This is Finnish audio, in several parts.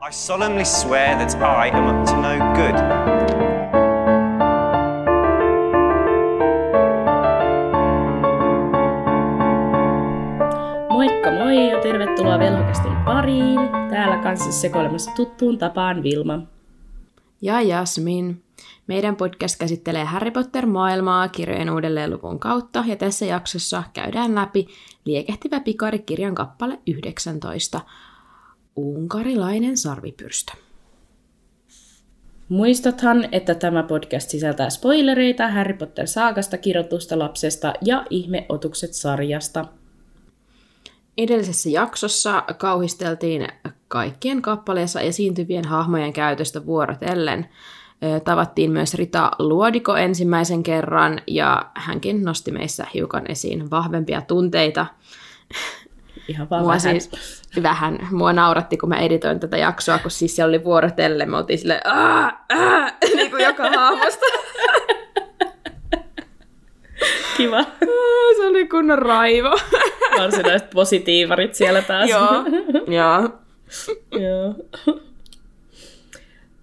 I solemnly swear that I am up to no good. Moikka moi ja tervetuloa Velhokastin pariin. Täällä kanssa sekoilemassa tuttuun tapaan Vilma. Ja Jasmin. Meidän podcast käsittelee Harry Potter-maailmaa kirjojen uudelleenluvun kautta, ja tässä jaksossa käydään läpi Liekehtivä pikari-kirjan kappale 19, Unkarilainen sarvipyrstö. Muistathan, että tämä podcast sisältää spoilereita Harry Potter-saakasta, kirjoitusta lapsesta ja ihmeotukset sarjasta. Edellisessä jaksossa kauhisteltiin kaikkien kappaleessa esiintyvien hahmojen käytöstä vuorotellen. Tavattiin myös Rita Luodiko ensimmäisen kerran ja hänkin nosti meissä hiukan esiin vahvempia tunteita. Ihan vaan Mua vähän. siis vähän, mua nauratti, kun mä editoin tätä jaksoa, kun siis siellä oli vuorotellen, me oltiin silleen, aa, aa, niin kuin joka hahmosta. Kiva. Se oli kunnon raivo. Varsinaiset positiivarit siellä taas. Joo, joo. Joo.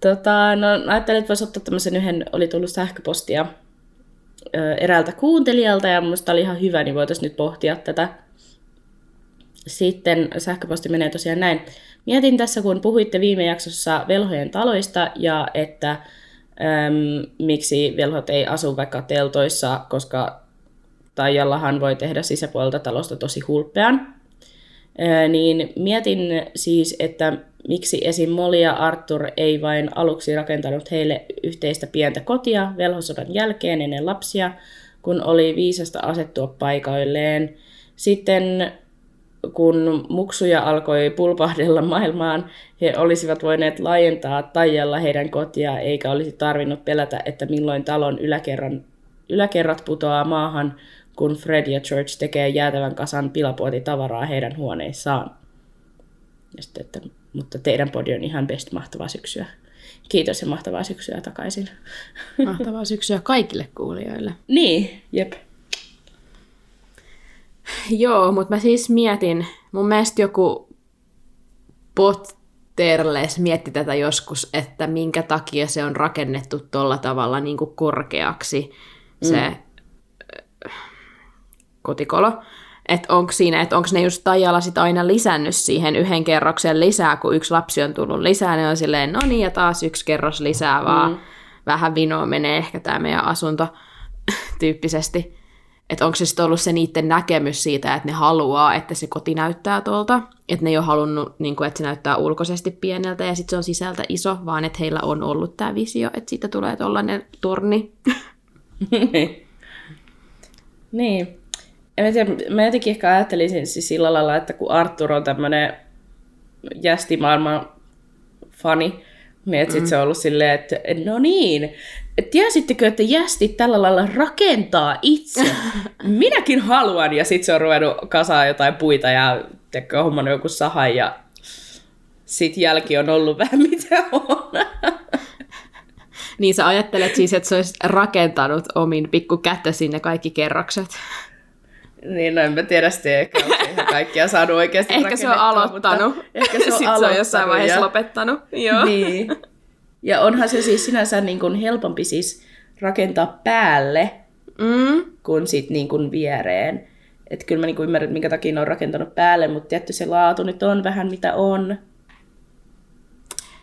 Tota, no, ajattelin, että voisi ottaa tämmöisen yhden, oli tullut sähköpostia ö, eräältä kuuntelijalta ja minusta oli ihan hyvä, niin voitaisiin nyt pohtia tätä. Sitten sähköposti menee tosiaan näin. Mietin tässä, kun puhuitte viime jaksossa velhojen taloista ja että äm, miksi velhot ei asu vaikka teltoissa, koska Taijallahan voi tehdä sisäpuolelta talosta tosi hulppean. Ää, niin mietin siis, että miksi esim. Molly ja Arthur ei vain aluksi rakentanut heille yhteistä pientä kotia velhosodan jälkeen ennen lapsia, kun oli viisasta asettua paikoilleen. Sitten kun muksuja alkoi pulpahdella maailmaan, he olisivat voineet laajentaa Taijalla heidän kotia, eikä olisi tarvinnut pelätä, että milloin talon yläkerran, yläkerrat putoaa maahan, kun Fred ja George tekee jäätävän kasan pilapuotitavaraa heidän huoneissaan. Ja sitten, että, mutta teidän podi on ihan best mahtavaa syksyä. Kiitos ja mahtavaa syksyä takaisin. Mahtavaa syksyä kaikille kuulijoille. niin, jep. Joo, mutta mä siis mietin, mun mielestä joku Potterles mietti tätä joskus, että minkä takia se on rakennettu tuolla tavalla niin kuin korkeaksi se mm. kotikolo. Että onko siinä, että onko ne just Taijalla sit aina lisännyt siihen yhden kerroksen lisää, kun yksi lapsi on tullut lisää, ne on silleen, no niin, ja taas yksi kerros lisää, vaan mm. vähän vinoa menee ehkä tämä meidän asunto tyyppisesti. Että onko se sitten ollut se niiden näkemys siitä, että ne haluaa, että se koti näyttää tuolta. Että ne ei ole halunnut, niin kuin, että se näyttää ulkoisesti pieneltä ja sitten se on sisältä iso, vaan että heillä on ollut tämä visio, että siitä tulee tuollainen torni. niin. En mä, tiedä, mä jotenkin ehkä ajattelisin siis sillä lailla, että kun Arthur on tämmöinen jästimaailman fani, niin että mm. sit se on ollut silleen, että no niin, tiesittekö, että jästit tällä lailla rakentaa itse? Minäkin haluan. Ja sitten se on ruvennut kasaa jotain puita ja tekee hommannut joku sahan ja sit jälki on ollut vähän mitä on. Niin sä ajattelet siis, että se olisi rakentanut omin pikku kättä sinne kaikki kerrokset. Niin, no en mä tiedä sitten, ehkä ihan kaikkia saanut oikeasti Ehkä se on aloittanut. Mutta ehkä se on Sitten se on aloittanut jossain vaiheessa ja... lopettanut. Joo. Niin. Ja onhan se siis sinänsä niin kuin helpompi siis rakentaa päälle Mm. kuin sit niin kuin viereen. Että kyllä mä niin kuin ymmärrän, minkä takia ne on rakentanut päälle, mutta tietty se laatu nyt on vähän mitä on.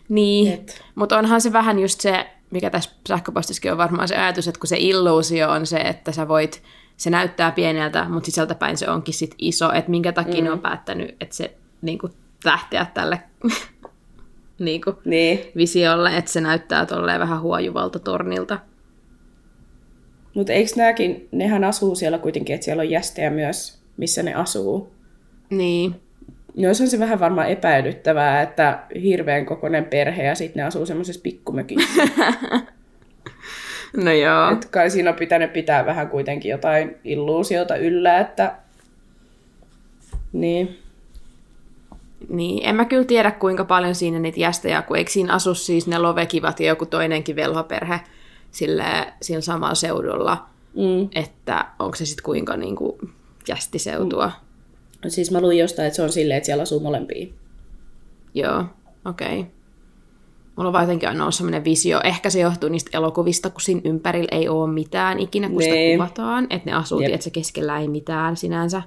Niin, Et. mutta onhan se vähän just se, mikä tässä sähköpostissakin on varmaan se ajatus, että kun se illuusio on se, että sä voit, se näyttää pieneltä, mutta sisältäpäin se onkin sit iso, että minkä takia mm. ne on päättänyt, että se niin kuin, lähteä tälle niin kuin, Niin. visiolle, että se näyttää tolleen vähän huojuvalta tornilta. Mutta eikö nämäkin, nehän asuu siellä kuitenkin, että siellä on jästejä myös, missä ne asuu. Niin, No on se vähän varmaan epäilyttävää, että hirveän kokoinen perhe ja sitten ne asuu semmoisessa pikkumökissä. no joo. Et kai siinä on pitänyt pitää vähän kuitenkin jotain illuusiota yllä, että... Niin. Niin, en mä kyllä tiedä kuinka paljon siinä niitä jästejä, kun eikö siinä asu siis ne lovekivat ja joku toinenkin velhoperhe sille, sillä samalla seudulla, Mm. että onko se sitten kuinka niin kuin, jästiseutua. Siis mä luin jostain, että se on silleen, että siellä asuu molempia. Joo, okei. Okay. Mulla on vaan jotenkin aina ollut sellainen visio. Ehkä se johtuu niistä elokuvista, kun siinä ympärillä ei ole mitään ikinä, kun sitä Niin. kuvataan. Että ne asuu, että se keskellä ei mitään sinänsä.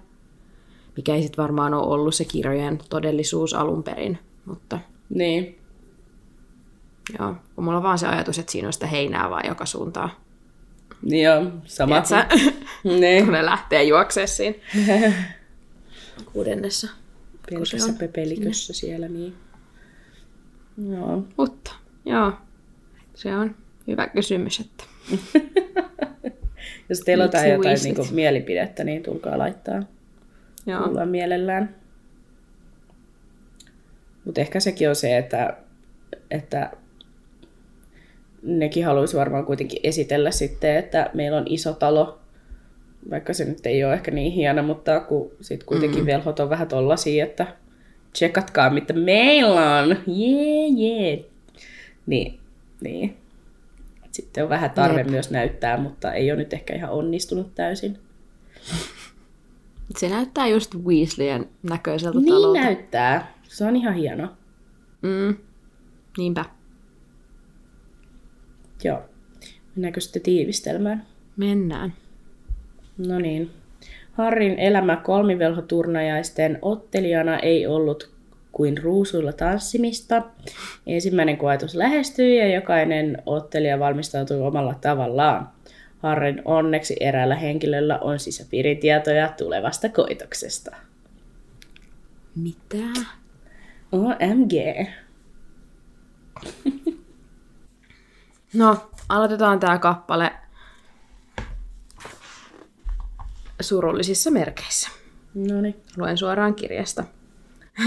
Mikä ei sitten varmaan ole ollut se kirjojen todellisuus alun perin. Mutta Niin. joo, kun mulla on vaan se ajatus, että siinä on sitä heinää vaan joka suuntaan. Niin Joo, sama. Tiedätkö? Niin. kun ne lähtee juoksemaan siinä kuudennessa. Pienessä pepelikössä siellä, niin. Joo. Mutta joo, se on hyvä kysymys, että Jos teillä on jotain, jotain niin mielipidettä, niin tulkaa laittaa. joo. Kuullaan mielellään. Mutta ehkä sekin on se, että, että nekin haluaisi varmaan kuitenkin esitellä sitten, että meillä on iso talo, vaikka se nyt ei ole ehkä niin hieno, mutta kun sit kuitenkin mm. velhot on vähän tollasia, että tsekatkaa mitä meillä on, jee jee. Niin, niin. Sitten on vähän tarve Jep. myös näyttää, mutta ei ole nyt ehkä ihan onnistunut täysin. Se näyttää just Weasleyen näköiseltä Niin talolta. näyttää. Se on ihan hieno. Mm. Niinpä. Joo. Mennäänkö sitten tiivistelmään? Mennään. No niin. Harrin elämä kolmivelhoturnajaisten ottelijana ei ollut kuin ruusuilla tanssimista. Ensimmäinen koetus lähestyi ja jokainen ottelija valmistautui omalla tavallaan. Harrin onneksi eräällä henkilöllä on sisäpiiritietoja tulevasta koitoksesta. Mitä? OMG. No, aloitetaan tää kappale surullisissa merkeissä. No niin. Luen suoraan kirjasta.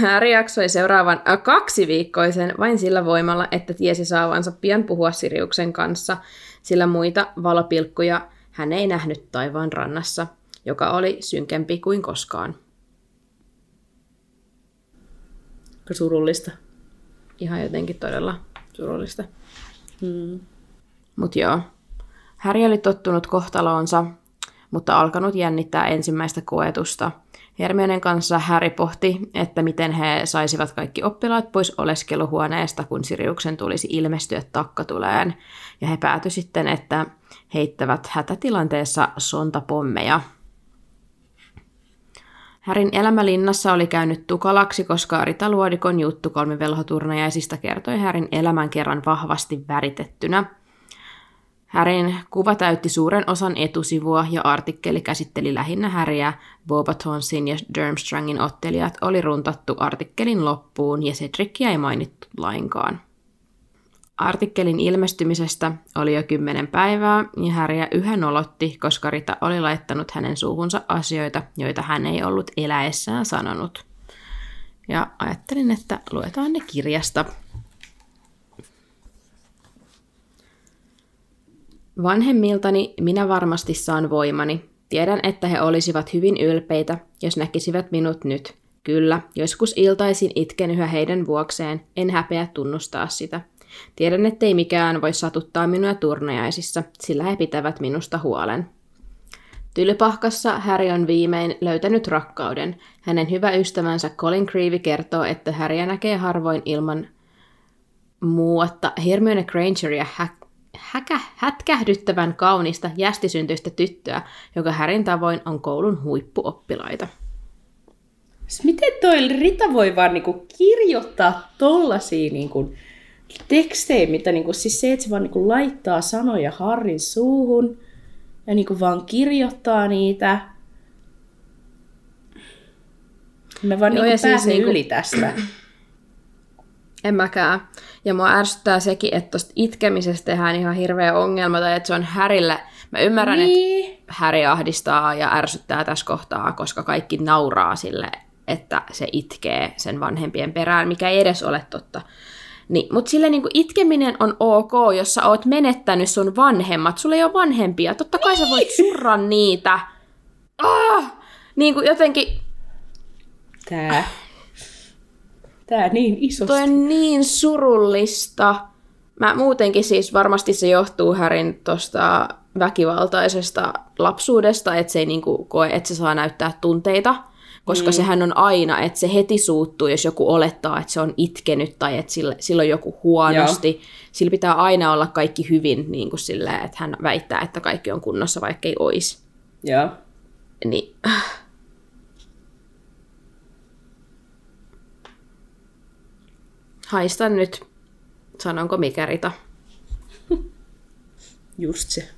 Harry jaksoi seuraavan kaksiviikkoisen vain sillä voimalla, että tiesi saavansa pian puhua Siriuksen kanssa, sillä muita valopilkkuja hän ei nähnyt taivaan rannassa, joka oli synkempi kuin koskaan. Surullista. Ihan jotenkin todella surullista. Hmm. Mutta joo, Harry oli tottunut kohtaloonsa, mutta alkanut jännittää ensimmäistä koetusta. Hermionen kanssa Harry pohti, että miten he saisivat kaikki oppilaat pois oleskeluhuoneesta, kun Siriuksen tulisi ilmestyä takkatuleen. Ja he päätyi sitten, että heittävät hätätilanteessa sontapommeja. Härin elämä linnassa oli käynyt tukalaksi, koska Rita Luodikon juttu kolmivelhoturnajaisista kertoi Härin elämän kerran vahvasti väritettynä. Härin kuva täytti suuren osan etusivua ja artikkeli käsitteli lähinnä Häriä, Bobatonsin ja Durmstrangin ottelijat oli runtattu artikkelin loppuun ja Cedricia ei mainittu lainkaan. Artikkelin ilmestymisestä oli jo kymmenen päivää ja Häriä yhä nolotti, koska Rita oli laittanut hänen suuhunsa asioita, joita hän ei ollut eläessään sanonut. Ja ajattelin, että luetaan ne kirjasta. Vanhemmiltani minä varmasti saan voimani. Tiedän, että he olisivat hyvin ylpeitä, jos näkisivät minut nyt. Kyllä, joskus iltaisin itken yhä heidän vuokseen, en häpeä tunnustaa sitä. Tiedän, ettei mikään voi satuttaa minua turnajaisissa, sillä he pitävät minusta huolen. Tylypahkassa Harry on viimein löytänyt rakkauden. Hänen hyvä ystävänsä Colin Creevy kertoo, että Harry näkee harvoin ilman muuatta Hermione Grangeria hä- häkä- hätkähdyttävän kaunista jästisyntyistä tyttöä, joka Härin tavoin on koulun huippuoppilaita. Siis Miten toi Rita voi vaan niinku kirjoittaa tollasia niinku tekstejä, mitä niinku, siis se, että se vaan niinku laittaa sanoja Harrin suuhun ja niinku vaan kirjoittaa niitä. Me vaan Joo, niinku siis niinku- yli tästä. En mäkään. Ja mua ärsyttää sekin, että tosta itkemisestä tehdään ihan hirveä ongelma, tai että se on Härille. Mä ymmärrän, niin. niin. että Häri ahdistaa ja ärsyttää tässä kohtaa, koska kaikki nauraa sille, että se itkee sen vanhempien perään, mikä ei edes ole totta. Niin, mutta sille niinku itkeminen on ok, jos sä oot menettänyt sun vanhemmat. Sulla ei ole vanhempia. Totta kai sä voit surra niitä. Ah! Niin kuin jotenkin, Tää. Tää niin isosti. toi on niin surullista. Mä muutenkin siis varmasti se johtuu Härin tosta väkivaltaisesta lapsuudesta, että se ei niinku koe, että se saa näyttää tunteita. Koska mm. sehän on aina, että se heti suuttuu, jos joku olettaa, että se on itkenyt tai että sillä, sillä on joku huonosti. Joo. Sillä pitää aina olla kaikki hyvin niin kuin sillä, että hän väittää, että kaikki on kunnossa, vaikka ei olisi. Joo. Niin. Haistan nyt, sanonko mikä Rita. Just se.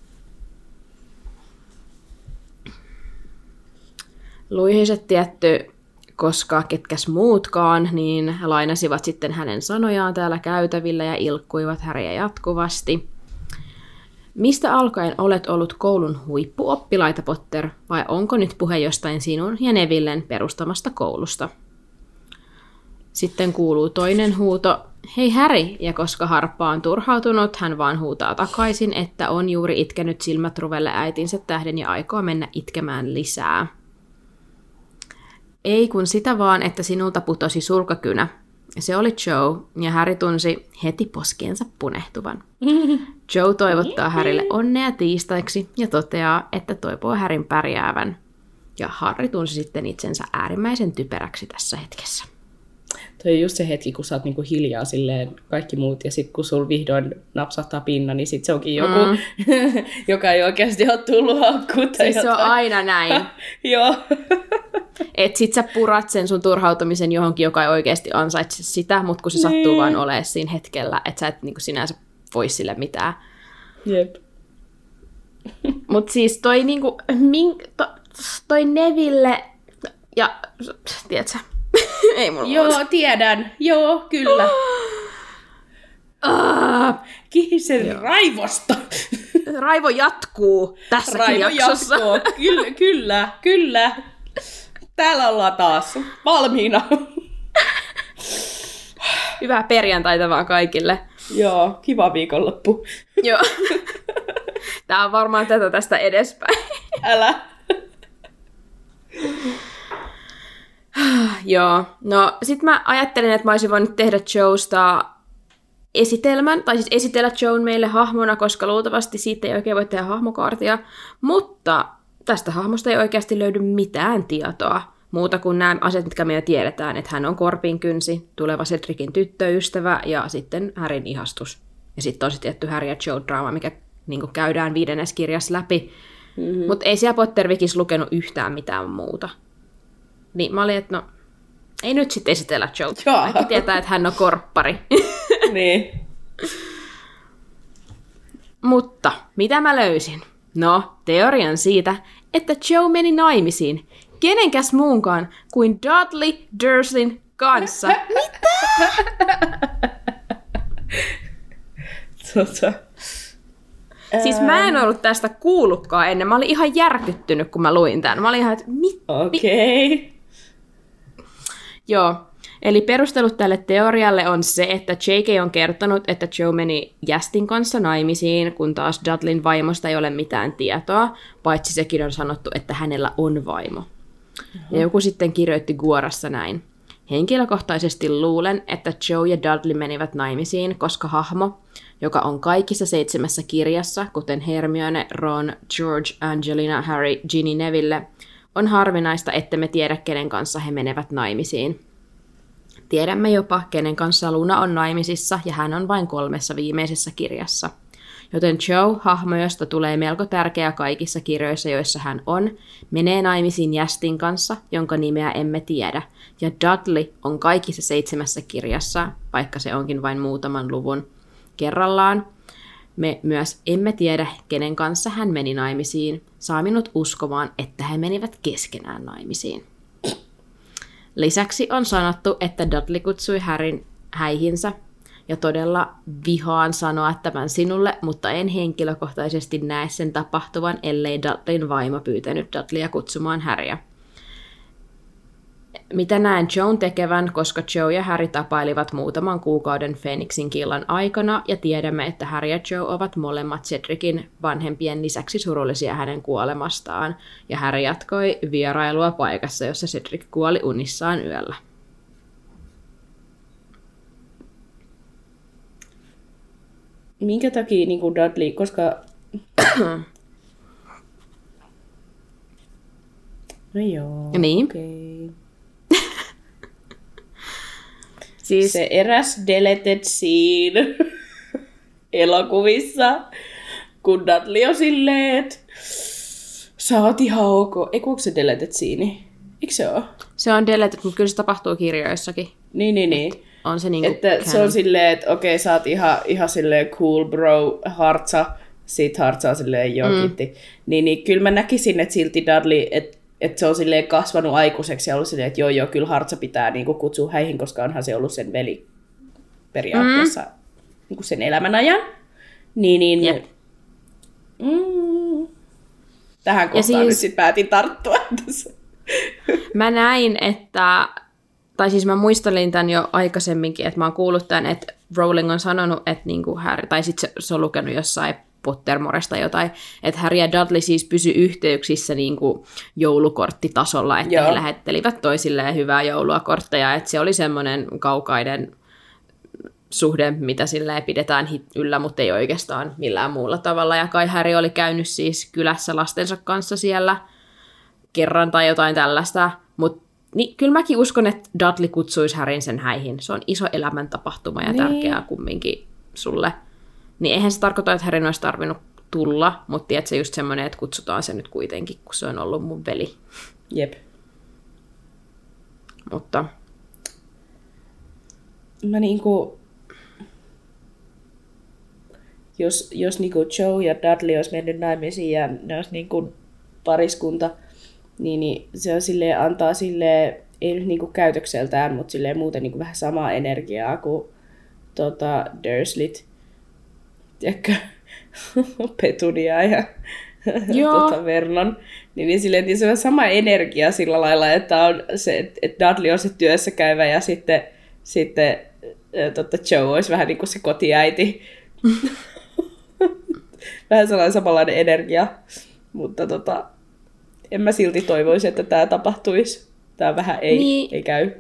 Luihiset tietty, koska ketkäs muutkaan, niin lainasivat sitten hänen sanojaan täällä käytävillä ja ilkkuivat häriä jatkuvasti. Mistä alkaen olet ollut koulun huippuoppilaita, Potter, vai onko nyt puhe jostain sinun ja Nevillen perustamasta koulusta? Sitten kuuluu toinen huuto, hei Häri, ja koska Harppa on turhautunut, hän vaan huutaa takaisin, että on juuri itkenyt silmät ruvelle äitinsä tähden ja aikoo mennä itkemään lisää. Ei kun sitä vaan, että sinulta putosi sulkakynä. Se oli Joe, ja Harry tunsi heti poskiensa punehtuvan. Joe toivottaa Harrylle onnea tiistaiksi ja toteaa, että toipoo Härin pärjäävän. Ja Harry tunsi sitten itsensä äärimmäisen typeräksi tässä hetkessä. Toi on just se hetki, kun sä oot niinku hiljaa silleen kaikki muut, ja sitten kun sul vihdoin napsahtaa pinna, niin sit se onkin joku, mm. joka ei oikeasti ole tullut haukkuun Siis se on aina näin. Joo. Et sit sä purat sen sun turhautumisen johonkin, joka ei oikeasti ansaitse sitä, mutta kun se niin. sattuu vaan olemaan siinä hetkellä, että sä et niinku sinänsä voi sille mitään. Jep. Mut siis toi niinku, min, to, toi Neville ja, tiedätkö, ei mulla Joo, muuta. tiedän. Joo, kyllä. Ah, Kihisen Joo. raivosta. Raivo jatkuu tässä Raivo jaksossa. Jatkuu. Kyllä, kyllä, kyllä. Täällä ollaan taas valmiina. Hyvää perjantaita vaan kaikille. Joo, kiva viikonloppu. Joo. Tää on varmaan tätä tästä edespäin. Älä. Joo, no sit mä ajattelin, että mä olisin voinut tehdä Joesta esitelmän, tai siis esitellä Joan meille hahmona, koska luultavasti siitä ei oikein voi tehdä hahmokaartia, mutta tästä hahmosta ei oikeasti löydy mitään tietoa, muuta kuin nämä asiat, mitkä me jo tiedetään, että hän on korpinkynsi, tuleva Cedricin tyttöystävä ja sitten Härin ihastus. Ja sitten on se tietty Harry ja Joe-draama, mikä niin käydään viidennes kirjassa läpi. Mm-hmm. Mutta ei siellä Pottervikissa lukenut yhtään mitään muuta. Niin mä olin, että no, ei nyt sitten esitellä Joe. Kaikki tietää, että hän on korppari. niin. Mutta mitä mä löysin? No, teorian siitä, että Joe meni naimisiin. Kenenkäs muunkaan kuin Dudley Dursleyn kanssa. Mitä? tota. Siis mä en ollut tästä kuullutkaan ennen. Mä olin ihan järkyttynyt, kun mä luin tämän. Mä olin ihan, että mit, Okei. Okay. Joo, eli perustelut tälle teorialle on se, että JK on kertonut, että Joe meni Jästin kanssa naimisiin, kun taas Dudlin vaimosta ei ole mitään tietoa, paitsi sekin on sanottu, että hänellä on vaimo. Ja joku sitten kirjoitti Guorassa näin. Henkilökohtaisesti luulen, että Joe ja Dudley menivät naimisiin, koska hahmo, joka on kaikissa seitsemässä kirjassa, kuten Hermione, Ron, George, Angelina, Harry, Ginny, Neville, on harvinaista, että me tiedä, kenen kanssa he menevät naimisiin. Tiedämme jopa, kenen kanssa Luna on naimisissa, ja hän on vain kolmessa viimeisessä kirjassa. Joten Joe, hahmo, josta tulee melko tärkeä kaikissa kirjoissa, joissa hän on, menee naimisiin Jästin kanssa, jonka nimeä emme tiedä, ja Dudley on kaikissa seitsemässä kirjassa, vaikka se onkin vain muutaman luvun kerrallaan, me myös emme tiedä, kenen kanssa hän meni naimisiin, saa minut uskomaan, että he menivät keskenään naimisiin. Lisäksi on sanottu, että Dudley kutsui Harryn häihinsä, ja todella vihaan sanoa tämän sinulle, mutta en henkilökohtaisesti näe sen tapahtuvan, ellei Dudleyn vaimo pyytänyt Dudleya kutsumaan Harryä mitä näen Joan tekevän, koska Joe ja Harry tapailivat muutaman kuukauden Phoenixin killan aikana, ja tiedämme, että Harry ja Joe ovat molemmat Cedricin vanhempien lisäksi surullisia hänen kuolemastaan, ja Harry jatkoi vierailua paikassa, jossa Cedric kuoli unissaan yöllä. Minkä takia niin kuin Dudley, koska No joo. Niin. Okay. Siis, Se eräs deleted scene elokuvissa, kun Dudley on silleen, että sä oot ihan ok. Eikö onko se deleted scene? Eikö se ole? se on deleted, mutta kyllä se tapahtuu kirjoissakin. Niin, niin, niin. On se niinku Että se on silleen, että okei, sä oot ihan, ihan silleen cool bro, hartsa, sit hartsa on silleen joo, mm. kiitti. Niin, niin kyllä mä näkisin, että silti Dudley, että että se on silleen kasvanut aikuiseksi ja ollut silleen, että joo joo, kyllä hartsa pitää niinku kutsua häihin, koska onhan se ollut sen veli periaatteessa mm. niinku sen elämän ajan. Niin, niin Jep. mm, tähän kohtaan siis- siis... nyt sit päätin tarttua tässä. Mä näin, että, tai siis mä muistelin tämän jo aikaisemminkin, että mä oon kuullut tämän, että Rowling on sanonut, että niinku Harry, tai sitten se, se on lukenut jossain Pottermoresta jotain, että Harry ja Dudley siis pysy yhteyksissä niinku joulukorttitasolla, että Joo. he lähettelivät toisilleen hyvää joulua kortteja, että se oli semmoinen kaukaiden suhde, mitä silleen pidetään yllä, mutta ei oikeastaan millään muulla tavalla. Ja kai Harry oli käynyt siis kylässä lastensa kanssa siellä kerran tai jotain tällaista, mutta niin, kyllä mäkin uskon, että Dudley kutsuisi Harryn sen häihin. Se on iso elämäntapahtuma ja Niin. tärkeää kumminkin sulle. Niin eihän se tarkoita, että Harryn olisi tarvinnut tulla, mutta tiedät, se just semmoinen, että kutsutaan se nyt kuitenkin, kun se on ollut mun veli. Jep. Mutta mä niinku, jos, jos niinku Joe ja Dudley olisi mennyt naimisiin ja ne olisi niinku pariskunta, niin, niin se on silleen, antaa sille ei nyt niinku käytökseltään, mutta silleen muuten niinku vähän samaa energiaa kuin tota, Dursleyt. Tiedätkö? Petunia ja Joo. tota Vernon. Niin, niin silleen, niin se on sama energia sillä lailla, että, on se, että- Dudley on se työssä käyvä ja sitten, sitten ää, tota Joe olisi vähän niin kuin se kotiäiti. vähän sellainen samanlainen energia. Mutta tota, en mä silti toivoisi, että tämä tapahtuisi. Tämä vähän ei, Niin. niin. ei käy.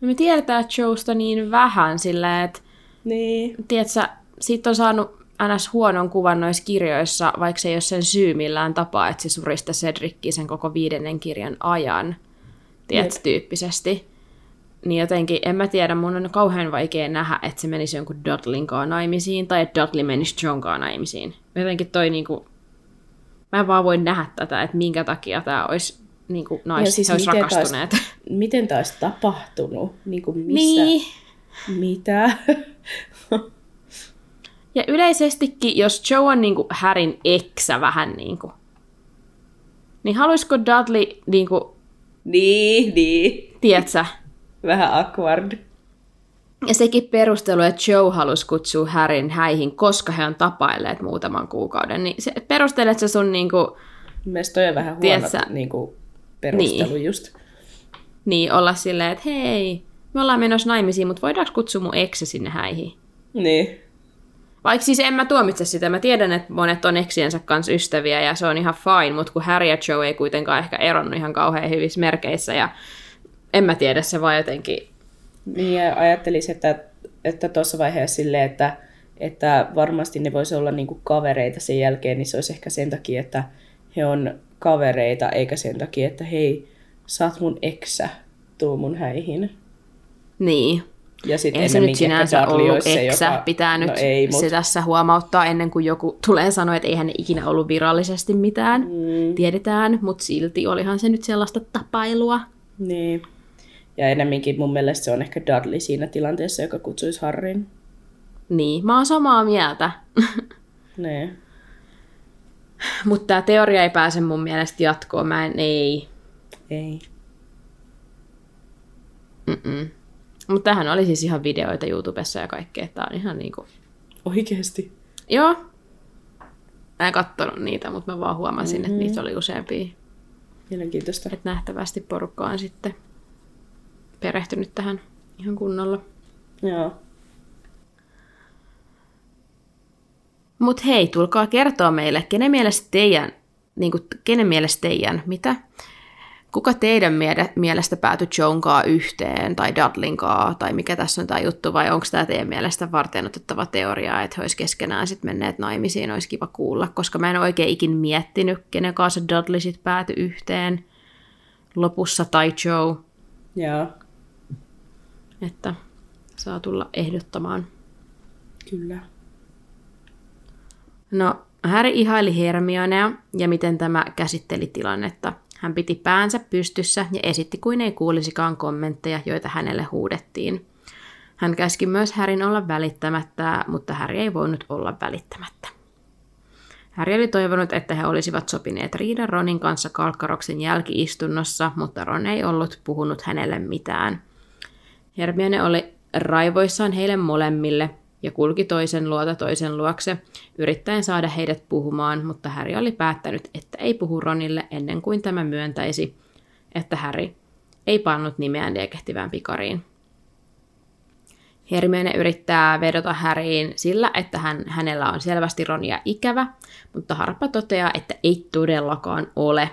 me tiedetään Joesta niin vähän silleen, että Niin. tiedätkö, siitä on saanut ns. huonon kuvan noissa kirjoissa, vaikka se ei ole sen syy millään tapaa, että se surista Cedrickiä sen koko viidennen kirjan ajan, tiedätkö, Jep. tyyppisesti. Niin jotenkin, en mä tiedä, mun on kauhean vaikea nähdä, että se menisi jonkun Dudleyn kanssa naimisiin, tai että Dudley menisi John kanssa naimisiin. Jotenkin toi niinku, mä en vaan voi nähdä tätä, että minkä takia tämä olisi, niinku, nais, Ja siis he olisi miten taas- rakastuneet. Miten tämä olisi tapahtunut? Niin kuin missä? niin. Mitä? Ja yleisestikin, jos Joe on niinku Härin eksä vähän niinku, niin haluaisiko Dudley niinku, niin, niin. tiedätkö, Vähän awkward. ja sekin perustelu, että Joe halusi kutsua Härin häihin, koska he on tapailleet muutaman kuukauden, niin se perustelet se sun niinku, Mielestäni on vähän huono niin kuin, perustelu niin. just. niin olla silleen, että hei, me ollaan menossa naimisiin, mutta voidaanko kutsua mun eksä sinne häihin? Niin. Vaikka siis en mä tuomitse sitä, mä tiedän, että monet on eksiensä kanssa ystäviä ja se on ihan fine, mutta kun Harry ja Joe ei kuitenkaan ehkä eronnut ihan kauhean hyvissä merkeissä ja en mä tiedä, se vaan jotenkin, Niin ja ajattelisin, että että tuossa vaiheessa silleen, että, että varmasti ne voisi olla niinku kavereita sen jälkeen, niin se olisi ehkä sen takia, että he on kavereita, eikä sen takia, että hei, sä oot mun eksä, tuu mun häihin. niin. Ja sitten Ei se nyt sinänsä ollut eksä, joka... pitää nyt no ei, mut... se tässä huomauttaa ennen kuin joku tulee sanoa, että eihän ne ikinä ollut virallisesti mitään, mm. tiedetään, mutta silti olihan se nyt sellaista tapailua. Niin. Ja enemmänkin mun mielestä se on ehkä Dudley siinä tilanteessa, joka kutsuisi Harrin. Niin, mä oon samaa mieltä. Niin. mutta tämä teoria ei pääse mun mielestä jatkoon, mä en, ei. Ei. Mutta tähän oli siis ihan videoita YouTubessa ja kaikkea, tää on ihan niinku... Oikeesti. Joo. Mä en kattonut niitä, mutta mä vaan huomasin, mm-hmm. että niitä oli useampia. Mielenkiintoista. Että nähtävästi porukka on sitten perehtynyt tähän ihan kunnolla. Joo. Mutta hei, tulkaa kertoa meille, kenen mielestä teidän, niin kuin, kenen mielestä teidän, mitä? Kuka teidän miele- mielestä päätyi Jonkaa yhteen, tai Dudlinkaa, tai mikä tässä on tämä juttu, vai onko tämä teidän mielestä varten otettava teoria, että he olisi keskenään sitten menneet naimisiin, olisi kiva kuulla, koska mä en oikein ikin miettinyt, kenen kanssa Dudley sitten päätyi yhteen. lopussa Tai Joe, Joo, että saa tulla ehdottamaan. kyllä. No, Harry ihaili Hermionea ja miten tämä käsitteli tilannetta. Hän piti päänsä pystyssä ja esitti kuin ei kuulisikaan kommentteja, joita hänelle huudettiin. Hän käski myös Härin olla välittämättä, mutta Harry ei voinut olla välittämättä. Harry oli toivonut, että he olisivat sopineet riidan Ronin kanssa Kalkkaroksen jälkiistunnossa, mutta Ron ei ollut puhunut hänelle mitään. Hermione oli raivoissaan heille molemmille ja kulki toisen luota toisen luokse, yrittäen saada heidät puhumaan, mutta Harry oli päättänyt, että ei puhu Ronille ennen kuin tämä myöntäisi, että Harry ei pannut nimeään liekehtivään pikariin. Hermione yrittää vedota Harryin sillä, että hän, hänellä on selvästi Ronia ikävä, mutta Harppa toteaa, että ei todellakaan ole.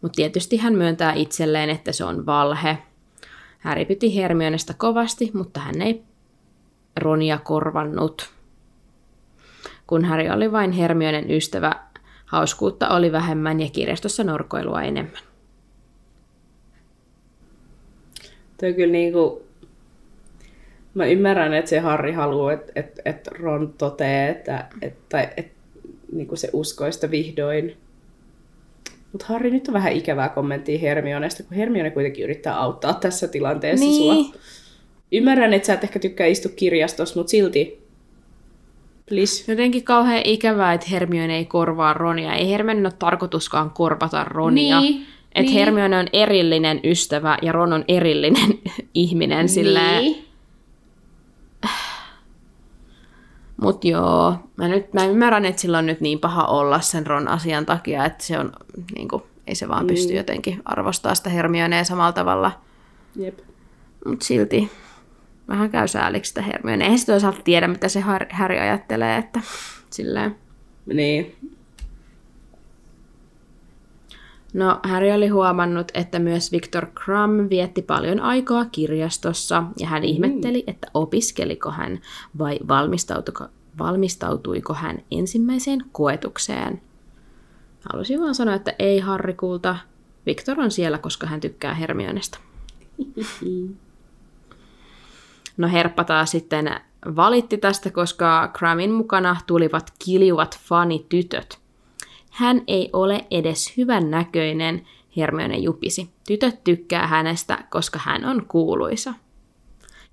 Mutta tietysti hän myöntää itselleen, että se on valhe. Harry piti Hermionesta kovasti, mutta hän ei Ronia korvannut. Kun Harry oli vain Hermionen ystävä, hauskuutta oli vähemmän ja kirjastossa norkoilua enemmän. Toi kyllä niinku... Mä ymmärrän, että se Harri haluaa, että, että, että Ron totee, että, että, että niinku se uskoo sitä vihdoin. Mutta Harri nyt on vähän ikävää kommenttia Hermionesta, kun Hermione kuitenkin yrittää auttaa tässä tilanteessa Niin. sua. Ymmärrän, että sä et ehkä tykkää istua kirjastossa, mutta silti. Please. Jotenkin kauhean ikävää, että Hermione ei korvaa Ronia. Ei Hermione ole tarkoituskaan korvata Ronia. Niin, Että niin. Hermione on erillinen ystävä ja Ron on erillinen ihminen. Niin. Silleen, Niin. Mut joo, mä, nyt, mä ymmärrän, että sillä on nyt niin paha olla sen Ron asian takia, että se on, niin kuin, ei se vaan pysty jotenkin arvostaa sitä Hermionea samalla tavalla. Jep. Mutta silti vähän käy sääliksi sitä Hermionea. Eihän se toisaalta tiedä, mitä se Har- Harry ajattelee, että silleen. Niin. No, Harry oli huomannut, että myös Victor Crumb vietti paljon aikaa kirjastossa, ja hän ihmetteli, että opiskeliko hän vai valmistautuiko, valmistautuiko hän ensimmäiseen koetukseen. Halusin vaan sanoa, että ei Harry kulta. Victor on siellä, koska hän tykkää Hermionesta. No Herppa taas sitten valitti tästä, koska Crumbin mukana tulivat kiljuvat fanitytöt. Hän ei ole edes hyvän näköinen, Hermione jupisi. Tytöt tykkää hänestä, koska hän on kuuluisa.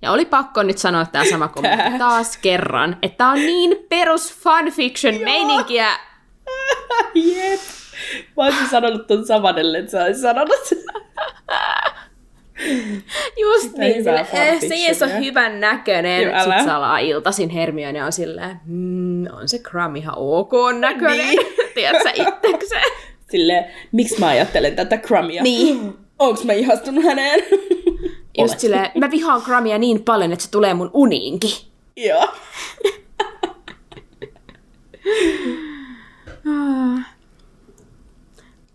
Ja oli pakko nyt sanoa tämä sama kommentti taas kerran, että on niin perus fanfiction meininkiä. Jep. Mä olisin sanonut ton saman, ellei sä olisit sanonut. Just Sitä niin, sille, eh, se ei ole hyvän näköinen. Joo, älä. Sitten salaa iltasin Hermione on silleen, mm, on se Crumb ihan ok näköinen. Niin. Tiedätkö itsekseen? Silleen, miksi mä ajattelen tätä Crumbia? Niin. Onks mä ihastunut häneen? Just Olet. silleen, mä vihaan Crumbia niin paljon, että se tulee mun uniinkin. Joo.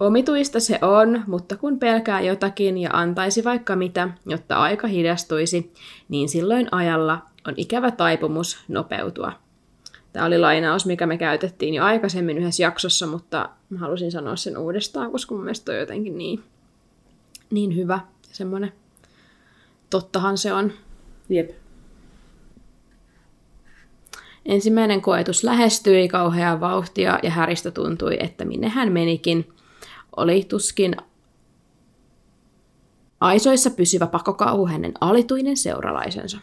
Omituista se on, mutta kun pelkää jotakin ja antaisi vaikka mitä, jotta aika hidastuisi, niin silloin ajalla on ikävä taipumus nopeutua. Tämä oli lainaus, mikä me käytettiin jo aikaisemmin yhdessä jaksossa, mutta mä halusin sanoa sen uudestaan, koska mun mielestä on jotenkin niin, niin hyvä. Semmoinen tottahan se on. Jep. Ensimmäinen koetus lähestyi kauheaa vauhtia ja Häristä tuntui, että minne hän menikin, oli tuskin aisoissa pysyvä pakokauhu hänen alituinen seuralaisensa.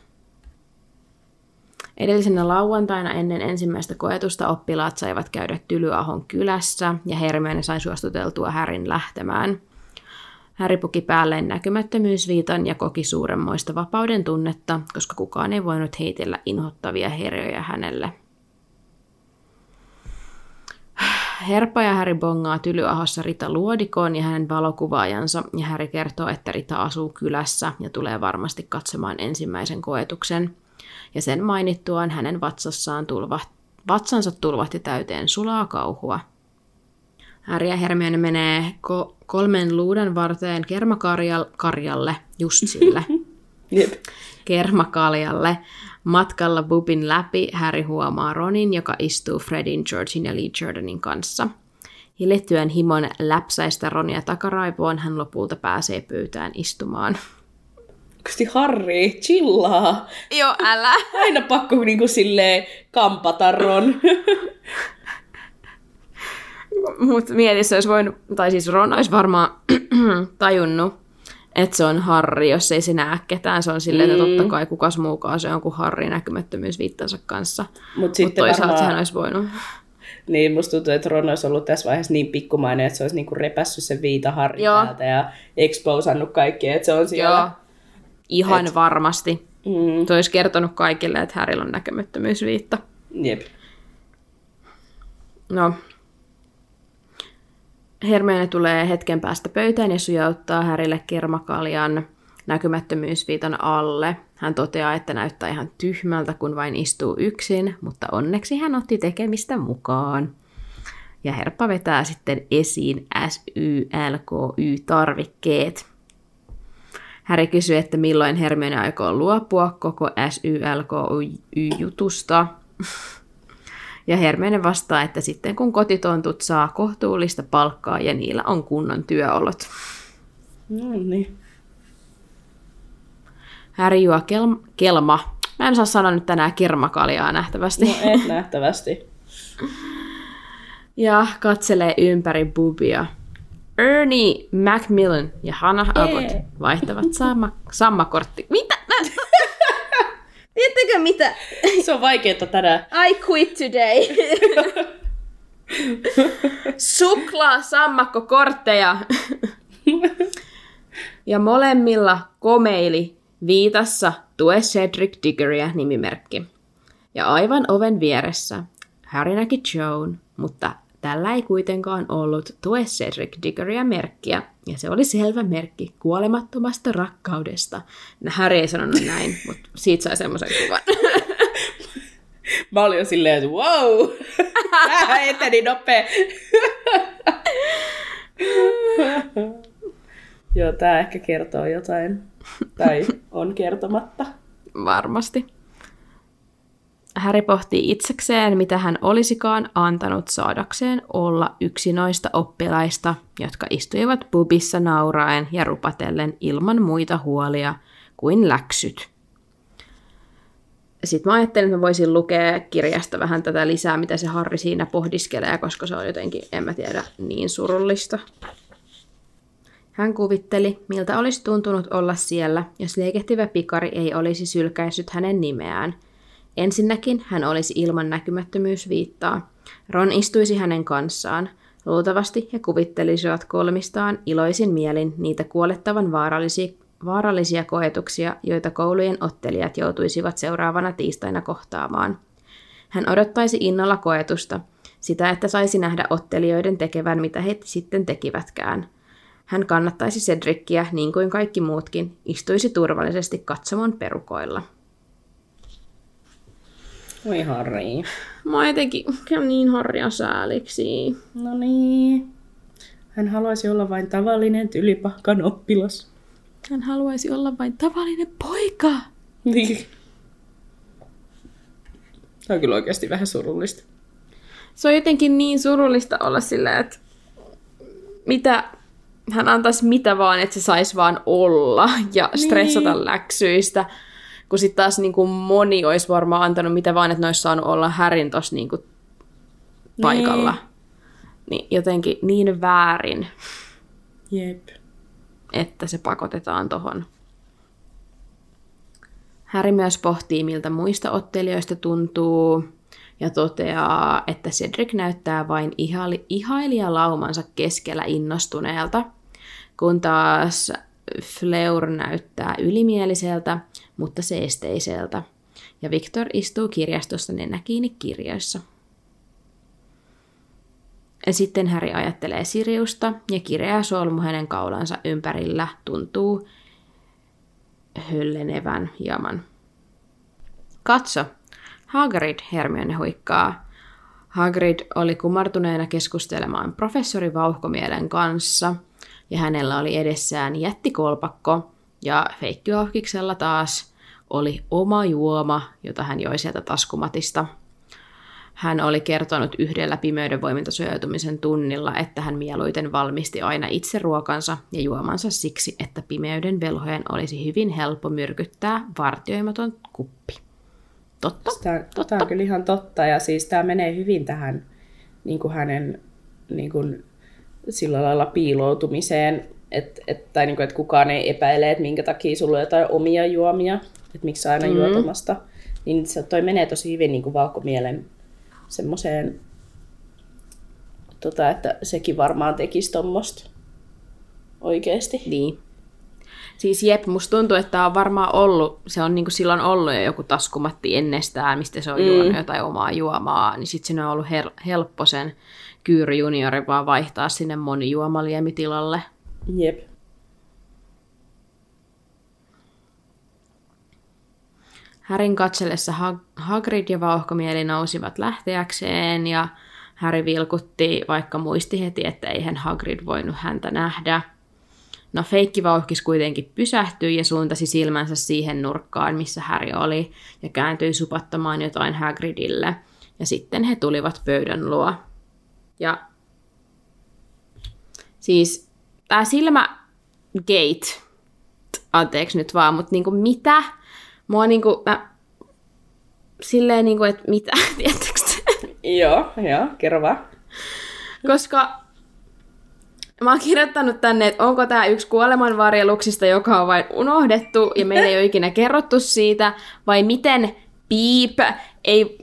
Edellisenä lauantaina ennen ensimmäistä koetusta oppilaat saivat käydä Tylyahon kylässä ja Hermione sai suostuteltua Härin lähtemään. Häri puki päälleen näkymättömyysviitan ja koki suuremmoista vapauden tunnetta, koska kukaan ei voinut heitellä inhottavia herjoja hänelle. Herppa ja Häri bongaa Tylyahossa Rita Luodikoon ja hänen valokuvaajansa, ja Häri kertoo, että Rita asuu kylässä ja tulee varmasti katsomaan ensimmäisen koetuksen. Ja sen mainittuaan hänen vatsassaan tulva, vatsansa tulvahti täyteen sulaa kauhua. Harry ja Hermione menee ko- kolmen luudan varteen kermakarjalle, just sille, Jep. kermakaljalle. Matkalla bubin läpi Harry huomaa Ronin, joka istuu Fredin, Georgin ja Lee Jordanin kanssa. Hillittyön himon läpsäistä Ronia takaraivoon hän lopulta pääsee pöytään istumaan. Kusti Harri, chillaa. Joo, älä. Aina pakko niinku silleen kampata Ron. Mutta mieti, se olisi voinut, tai siis Ron olisi varmaan tajunnut, että se on Harri, jos ei se näe ketään. Se on silleen, että totta kai kukas muukaan se on kuin Harri näkymättömyysviittansa kanssa. Mut Mutta sitten toisaalta varmaan- sehän olisi voinut. Niin, musta tuntuu, että Ron olisi ollut tässä vaiheessa niin pikkumainen, että se olisi niinku repässyt sen viita Harri Joo. täältä ja exposannut kaikkea, että se on siellä. Joo, ihan Et... varmasti. Mm, Se olisi kertonut kaikille, että Härillä on näkymättömyysviitta. jep. No. Hermione tulee hetken päästä pöytään ja sujauttaa Härille kermakaljan näkymättömyysviitan alle. Hän toteaa, että näyttää ihan tyhmältä, kun vain istuu yksin, mutta onneksi hän otti tekemistä mukaan. Ja Herppa vetää sitten esiin SYLKY-tarvikkeet. Häri kysyy, että milloin Hermione aikoo luopua koko SYLKY-jutusta. Ja Hermione vastaa, että sitten kun kotitontut saa kohtuullista palkkaa ja niillä on kunnon työolot. No niin. Häri juo kel- kelma. Mä en saa sanoa nyt tänään kermakaljaa nähtävästi. No et nähtävästi. Ja katselee ympäri bubia. Ernie Macmillan ja Hannah Abbott vaihtavat samma- sammakortti. Mitä? Mä- Tiedättekö mitä? Se on vaikeeta tänään. I quit today. Suklaa sammakkokortteja. ja molemmilla komeili viitassa Tue Cedric Diggoria nimimerkki. Ja aivan oven vieressä Harry näki Joan, mutta tällä ei kuitenkaan ollut Tue Cedric Diggoria merkkiä, ja se oli selvä merkki kuolemattomasta rakkaudesta. Harry ei sanonut näin, mutta siitä sai semmoisen kuvan. Mä olin jo silleen, että wow, tää eteni nopea. Joo, tää ehkä kertoo jotain. Tai on kertomatta. Varmasti. Harry pohtii itsekseen, mitä hän olisikaan antanut saadakseen olla yksi noista oppilaista, jotka istuivat pubissa nauraen ja rupatellen ilman muita huolia kuin läksyt. Sitten mä ajattelin, että mä voisin lukea kirjasta vähän tätä lisää, mitä se Harri siinä pohdiskelee, koska se on jotenkin, en mä tiedä, niin surullista. Hän kuvitteli, miltä olisi tuntunut olla siellä, jos liekehtivä pikari ei olisi sylkäissyt hänen nimeään. Ensinnäkin hän olisi ilman näkymättömyysviittaa. Ron istuisi hänen kanssaan. Luultavasti he kuvittelisivat kolmistaan iloisin mielin niitä kuolettavan vaarallisia, vaarallisia koetuksia, joita koulujen ottelijat joutuisivat seuraavana tiistaina kohtaamaan. Hän odottaisi innolla koetusta, sitä, että saisi nähdä ottelijoiden tekevän mitä he sitten tekivätkään. Hän kannattaisi Cedrickiä niin kuin kaikki muutkin, istuisi turvallisesti katsomon perukoilla. Oi Harri. Mä jotenkin käyn niin harja sääliksi. No niin. Hän haluaisi olla vain tavallinen tylipahkan oppilas. Hän haluaisi olla vain tavallinen poika. Niin. Tämä on kyllä oikeasti vähän surullista. Se on jotenkin niin surullista olla silleen, että mitä, hän antaisi mitä vaan, että se saisi vaan olla ja stressata niin. läksyistä. Kun sitten taas niin kuin moni olisi varmaan antanut mitä vaan, että ne olisi saanut olla härin tuossa niin kuin paikalla. Niin. niin jotenkin niin väärin, Jep. että se pakotetaan tohon. Harry myös pohtii, miltä muista ottelijoista tuntuu, ja toteaa, että Cedric näyttää vain ihaili- ihailijalaumansa keskellä innostuneelta, kun taas Fleur näyttää ylimieliseltä, mutta seesteiseltä, ja Victor istuu kirjastossa nenä kiinni kirjoissa. Ja sitten Harry ajattelee Siriusta, ja kireä solmu hänen kaulansa ympärillä tuntuu höllenevän hieman. Katso, Hagrid, Hermione huikkaa. Hagrid oli kumartuneena keskustelemaan professori Vauhkomielen kanssa, ja hänellä oli edessään jättikolpakko, ja Feikkilohkiksella taas oli oma juoma, jota hän joi sieltä taskumatista. hän oli kertonut yhdellä pimeyden voimilta suojautumisen tunnilla, että hän mieluiten valmisti aina itse ruokansa ja juomansa siksi, että pimeyden velhojen olisi hyvin helppo myrkyttää vartioimaton kuppi. Totta, Tämä, totta. tämä on kyllä ihan totta, ja siis tämä menee hyvin tähän niin kuin hänen niin kuin, sillä lailla piiloutumiseen, että et, tai niin kuin, että kukaan ei epäile, että minkä takia sulla on jotain omia juomia, että miksi sä aina mm. juotomasta. Niin se toi menee tosi hyvin niin kuin valkomielen semmoiseen, tota, että sekin varmaan tekisi tuommoista oikeasti. Niin. Siis jep, musta tuntuu, että tämä on varmaan ollut, se on niinku silloin ollut jo joku taskumatti ennestään, mistä se on mm. juonut jotain omaa juomaa, niin sitten sinne on ollut hel- helppo sen Kyyry juniorin vaan vaihtaa sinne monijuomaliemitilalle. Jep. Härin katsellessa Hag- Hagrid ja vauhkomieli nousivat lähteäkseen ja Häri vilkutti, vaikka muisti heti, että eihän Hagrid voinut häntä nähdä. No feikki vauhkis kuitenkin pysähtyi ja suuntasi silmänsä siihen nurkkaan, missä Häri oli, ja kääntyi supattamaan jotain Hagridille. Ja sitten he tulivat pöydän luo. Ja siis tämä silmä gate, anteeksi nyt vaan, mutta niinku mitä? Mua niinku, mä, silleen niinku, että mitä, tiedättekö te? Joo, joo, kerro vaan. Koska mä oon kirjoittanut tänne, että onko tämä yksi kuolemanvarjeluksista, joka on vain unohdettu ja meillä ei ole ikinä kerrottu siitä, vai miten piip ei,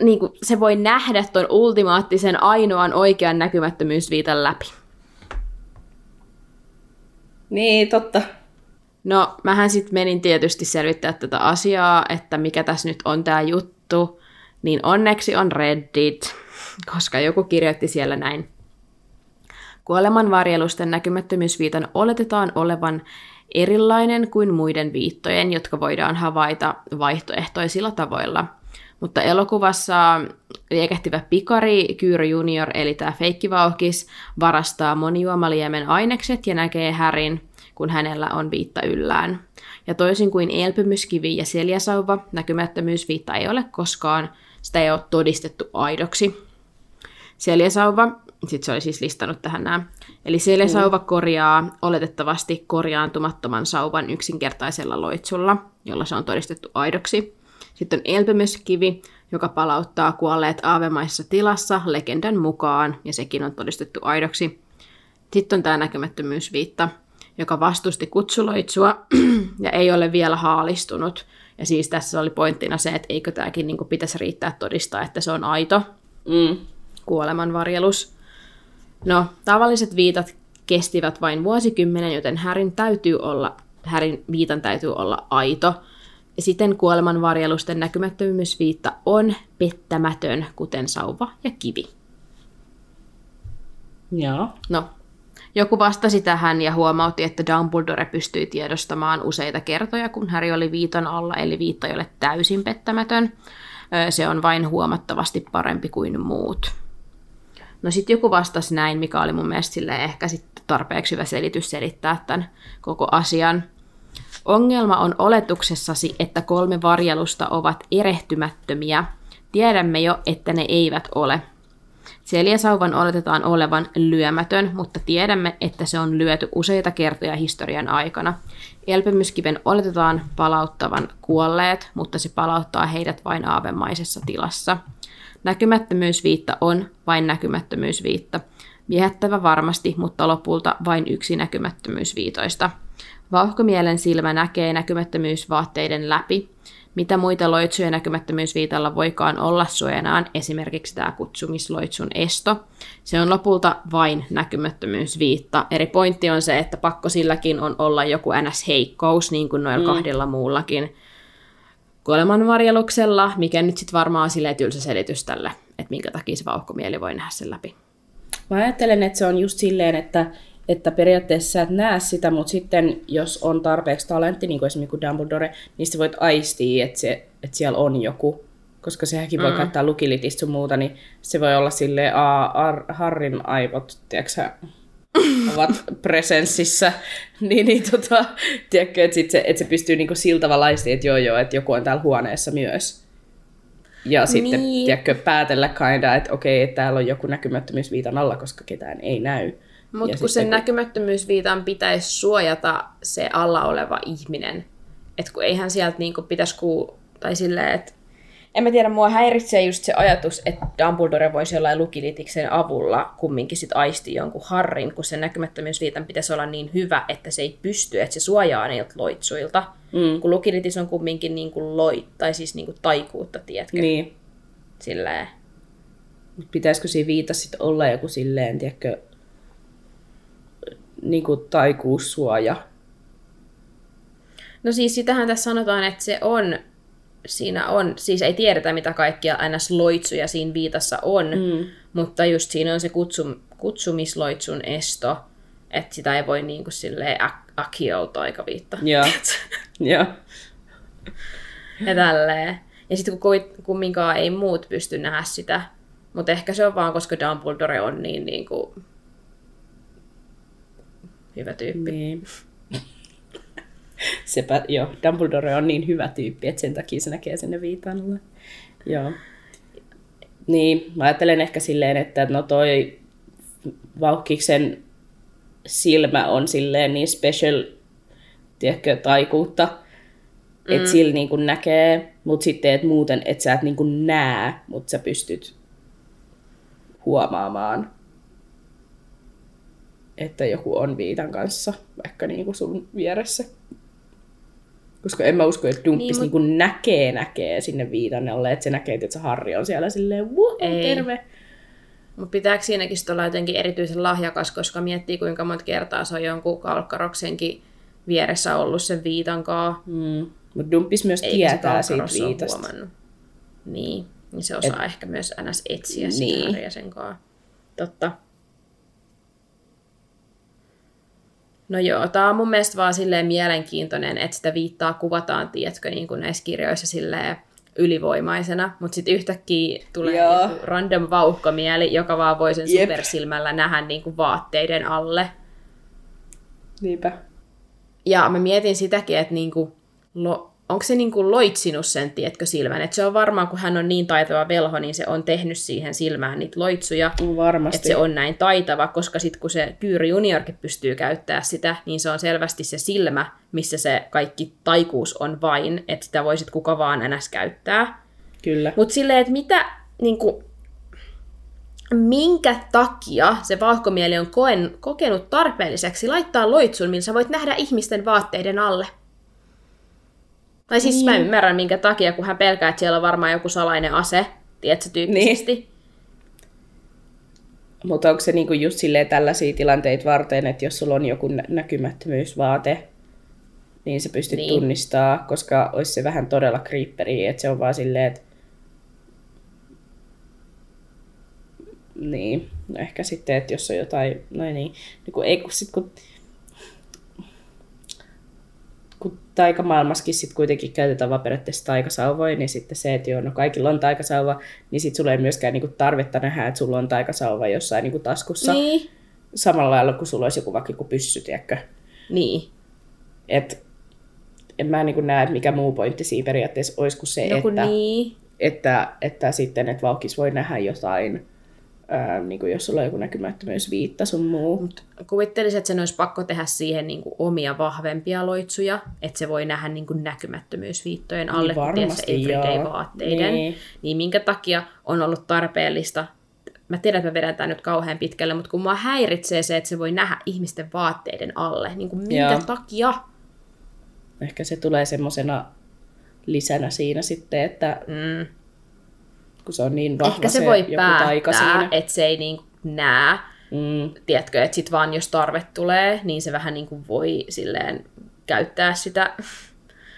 niin kuin, se voi nähdä tuon ultimaattisen ainoan oikean näkymättömyysviitan läpi. Niin, totta. No, mähän sitten menin tietysti selvittää tätä asiaa, että mikä tässä nyt on tämä juttu, niin onneksi on Reddit, koska joku kirjoitti siellä näin. Kuolemanvarjelusten näkymättömyysviitan oletetaan olevan erilainen kuin muiden viittojen, jotka voidaan havaita vaihtoehtoisilla tavoilla. Mutta elokuvassa liekehtivä pikari Kyyry Junior, eli tämä feikkivauhkis, varastaa monijuomaliemen ainekset ja näkee Härin, kun hänellä on viitta yllään. Ja toisin kuin elpymyskivi ja seljäsauva, näkymättömyysviitta ei ole koskaan, sitä ei ole todistettu aidoksi. Seljäsauva, sitten se oli siis listannut tähän nämä. Eli seljäsauva korjaa oletettavasti korjaantumattoman sauvan yksinkertaisella loitsulla, jolla se on todistettu aidoksi. Sitten on elpymyskivi, joka palauttaa kuolleet aavemaisessa tilassa legendan mukaan, ja sekin on todistettu aidoksi. Sitten on tämä näkymättömyysviitta, joka vastusti kutsuloitsua ja ei ole vielä haalistunut. Ja siis tässä oli pointtina se, että eikö tämäkin niin pitäisi riittää todistaa, että se on aito Mm. kuolemanvarjelus. No, tavalliset viitat kestivät vain vuosikymmenen, joten Härin täytyy olla, Härin viitan täytyy olla aito. Ja siten kuolemanvarjelusten näkymättömyysviitta on pettämätön, kuten sauva ja kivi. Joo. No, joku vastasi tähän ja huomautti, että Dumbledore pystyi tiedostamaan useita kertoja, kun Harry oli viitan alla, eli viitta ei ole täysin pettämätön. Se on vain huomattavasti parempi kuin muut. No sitten joku vastasi näin, mikä oli mun mielestä ehkä sitten tarpeeksi hyvä selitys selittää tämän koko asian. Ongelma on oletuksessasi, että kolme varjelusta ovat erehtymättömiä. Tiedämme jo, että ne eivät ole. Seljäsauvan oletetaan olevan lyömätön, mutta tiedämme, että se on lyöty useita kertoja historian aikana. Elpymyskiven oletetaan palauttavan kuolleet, mutta se palauttaa heidät vain aavemaisessa tilassa. Näkymättömyysviitta on vain näkymättömyysviitta. Viehättävä varmasti, mutta lopulta vain yksi näkymättömyysviitoista. Vauhkomielen silmä näkee näkymättömyysvaatteiden läpi. Mitä muita loitsuja näkymättömyysviitalla voikaan olla suojanaan, esimerkiksi tämä kutsumisloitsun esto. Se on lopulta vain näkymättömyysviitta. Eri pointti on se, että pakko silläkin on olla joku NS-heikkous, niin kuin noilla mm. kahdella muullakin kuolemanvarjeluksella, mikä nyt sitten varmaan on silleen tylsä selitys tälle, että minkä takia se vauhkomieli voi nähdä sen läpi. Mä ajattelen, että se on just silleen, että, että periaatteessa sä et näe sitä, mutta sitten jos on tarpeeksi talentti, niin kuin esimerkiksi kuin Dumbledore, niin sä voit aistia, että, se, että siellä on joku. Koska sehänkin voi käyttää lukilitistä sun muuta, niin se voi olla silleen, aa, Ar- Harrin aivot, tiedätkö ovat presenssissä, niin, niin tota, tiedätkö, että, sit se, että se pystyy niinku sillä tavalla että joo joo, että joku on täällä huoneessa myös. Ja sitten, Niin. tiedätkö, päätellä kinda, että okei, että täällä on joku näkymättömyysviitan alla, koska ketään ei näy. Mutta kun sitten sen näkymättömyysviitan pitäisi suojata se alla oleva ihminen. Että kun eihän sieltä niinku pitäisi kuul... Tai silleen, että... En mä tiedä, mua häiritsee just se ajatus, että Dumbledore voisi jollain lukilitiksen avulla kumminkin sit aisti jonkun harrin, kun sen näkymättömyysviitan pitäisi olla niin hyvä, että se ei pysty, että se suojaa niiltä loitsuilta. Mm. Kun lukilitis on kumminkin niinku loit, tai siis niinku taikuutta, tiedätkö? Niin. Silleen. Mut pitäisikö siinä viita sitten olla joku silleen, tiedätkö, niin kuin taikuussuoja? No siis sitähän tässä sanotaan, että se on, siinä on, siis ei tiedetä mitä kaikkia NS-loitsuja siinä viitassa on, mm. mutta just siinä on se kutsum, kutsumisloitsun esto, että sitä ei voi niin kuin silleen ak- akio-taikaviitta. Joo. Joo. Ja tälleen. Ja sitten kun kumminkaan ei muut pysty nähdä sitä, mutta ehkä se on vaan, koska Dumbledore on niin, niin kuin hyvä tyyppi. Niin. Sepä, joo, Dumbledore on niin hyvä tyyppi, että sen takia se näkee sinne viitaan alle. Joo. Niin, mä ajattelen ehkä silleen, että no toi vauhkiksen silmä on silleen niin special, tiedätkö, taikuutta, mm. että sillä niin kuin näkee, mutta sitten et muuten, että sä et niin kuin näe, mutta sä pystyt huomaamaan, että joku on viitan kanssa, vaikka niin kuin sun vieressä. Koska en mä usko, että Dumppis Niin, mut- niin näkee, näkee sinne viitan alle, että se näkee, että se Harri on siellä silleen, Ei. terve. Mutta pitääkö siinäkin olla jotenkin erityisen lahjakas, koska miettii kuinka monta kertaa se on jonkun kalkkaroksenkin vieressä ollut sen viitankaa. Mm. Mutta Dumppis myös Eikä tietää siitä viitasta. huomannut. Niin, niin se osaa Et... ehkä myös ns. etsiä sitä Niin. Harrya sen kaa. Totta. No joo, tää on mun mielestä vaan silleen mielenkiintoinen, että sitä viittaa kuvataan, tiedätkö, niin kuin näissä kirjoissa silleen ylivoimaisena, mutta sitten yhtäkkiä tulee Joo. joku random vauhkomieli, joka vaan voi sen Jep. supersilmällä nähdä niin kuin vaatteiden alle. Niinpä. Ja mä mietin sitäkin, että niinku, lo, onko se niinku loitsinut sen, tiedätkö, silmän. Että se on varmaan, kun hän on niin taitava velho, niin se on tehnyt siihen silmään niitä loitsuja. Varmasti. Että se on näin taitava, koska sitten kun se Kyyri juniorkin pystyy käyttämään sitä, niin se on selvästi se silmä, missä se kaikki taikuus on vain, että sitä voisit kuka vaan ns. käyttää. Kyllä. Mutta silleen, että mitä, niinku, minkä takia se vauhkomieli on koen, kokenut tarpeelliseksi laittaa loitsun, millä sä voit nähdä ihmisten vaatteiden alle? Tai siis niin. mä ymmärrän, minkä takia, kun hän pelkää, että siellä on varmaan joku salainen ase, tiedätkö, tyyppisesti. Niin. Mutta onko se niinku just silleen tällaisia tilanteita varten, että jos sulla on joku nä- näkymättömyysvaate, niin se pystyt Niin. tunnistaa, koska olisi se vähän todella creeperiä, että se on vaan silleen, että niin, no ehkä sitten, että jos on jotain, no niin, niin kun ei kun sit kun, kun taikamaailmassakin sit kuitenkin käytetään vaan periaatteessa taikasauvoja, niin sitten se, että joo, no kaikilla on taikasauva, niin sitten sulla ei myöskään niinku tarvetta nähdä, että sulla on taikasauva jossain niinku taskussa. Niin. Samalla lailla kuin sulla olisi joku vaikka joku pyssy, tiedätkö? Niin. Et, en mä niin näe, että mikä muu pointti siinä periaatteessa olisi kuin se, No että, niin. että, että, sitten, että vauhkis voi nähdä jotain, ää, niin kuin jos sulla on joku näkymättömyysviitta sun muu. Mut kuvittelisin, että sen olisi pakko tehdä siihen niin kuin omia vahvempia loitsuja, että se voi nähdä niin kuin näkymättömyysviittojen alle, Niin varmasti, everyday-vaatteiden. Niin. niin minkä takia on ollut tarpeellista, mä tiedän, että mä vedän tämän nyt kauhean pitkälle, mutta kun mua häiritsee se, että se voi nähdä ihmisten vaatteiden alle, niin kuin minkä Joo. takia? Ehkä se tulee semmoisena lisänä siinä sitten, että Mm. Kun se on niin vahva Ehkä se, voi joku taika päättää, siinä. että se ei niin näe, Mm, tiedätkö, että sit vaan jos tarve tulee, niin se vähän niin kuin voi silleen käyttää sitä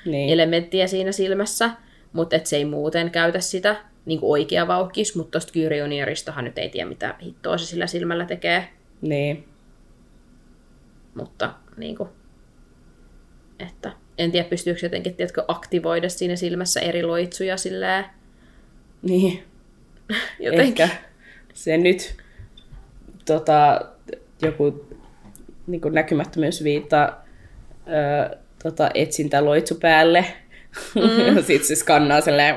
niin. elementtiä siinä silmässä, mutta et se ei muuten käytä sitä niin kuin oikea vauhkis, mutta tuosta Junioristahan nyt ei tiedä, mitä hittoa se sillä silmällä tekee, niin. mutta niin kuin, että en tiedä, pystyykö jotenkin, tiedätkö, aktivoida siinä silmässä eri loitsuja silleen, Niin. jotenkin. Ehkä se nyt tota, joku niin näkymättömyysviitta ö, tota, etsintä loitsu päälle. Mm. sitten se skannaa silleen.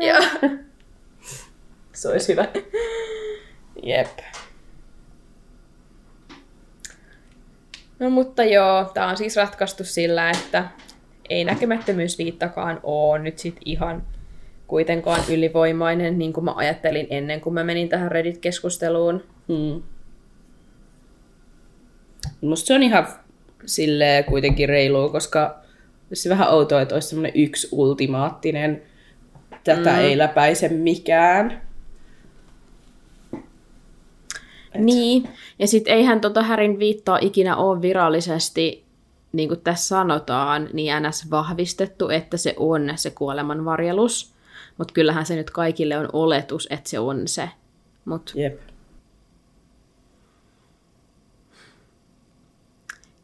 Joo. Se olisi hyvä. Jep. No mutta joo, tämä on siis ratkaistu sillä, että ei näkemättömyysviittakaan ole nyt sit ihan kuitenkaan ylivoimainen, niin kuin mä ajattelin ennen kuin mä menin tähän Reddit-keskusteluun. Hmm. Musta se on ihan silleen kuitenkin reilua, koska se vähän outoa, että olisi semmoinen yksi ultimaattinen, tätä mm. ei läpäise mikään. Niin, ja sitten eihän tota Härin viittaa ikinä ole virallisesti, niin kuin tässä sanotaan, niin NS vahvistettu, että se on se kuolemanvarjelus. Mutta kyllähän se nyt kaikille on oletus, että se on se. Mut Jep.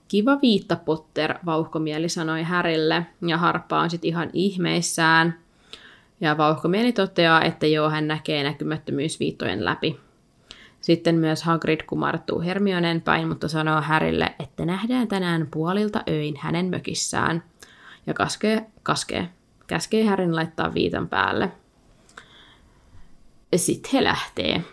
Kiva viitta, Potter, vauhkomieli sanoi Härille, ja Harppa on sitten ihan ihmeissään. Ja vauhkomieli toteaa, että joo, hän näkee näkymättömyysviittojen läpi. Sitten myös Hagrid kumartuu Hermionen päin, mutta sanoo Härille, että nähdään tänään puolilta öin hänen mökissään. Ja kaskee, kaskee, käskee Härin laittaa viitan päälle. Sitten he lähtee.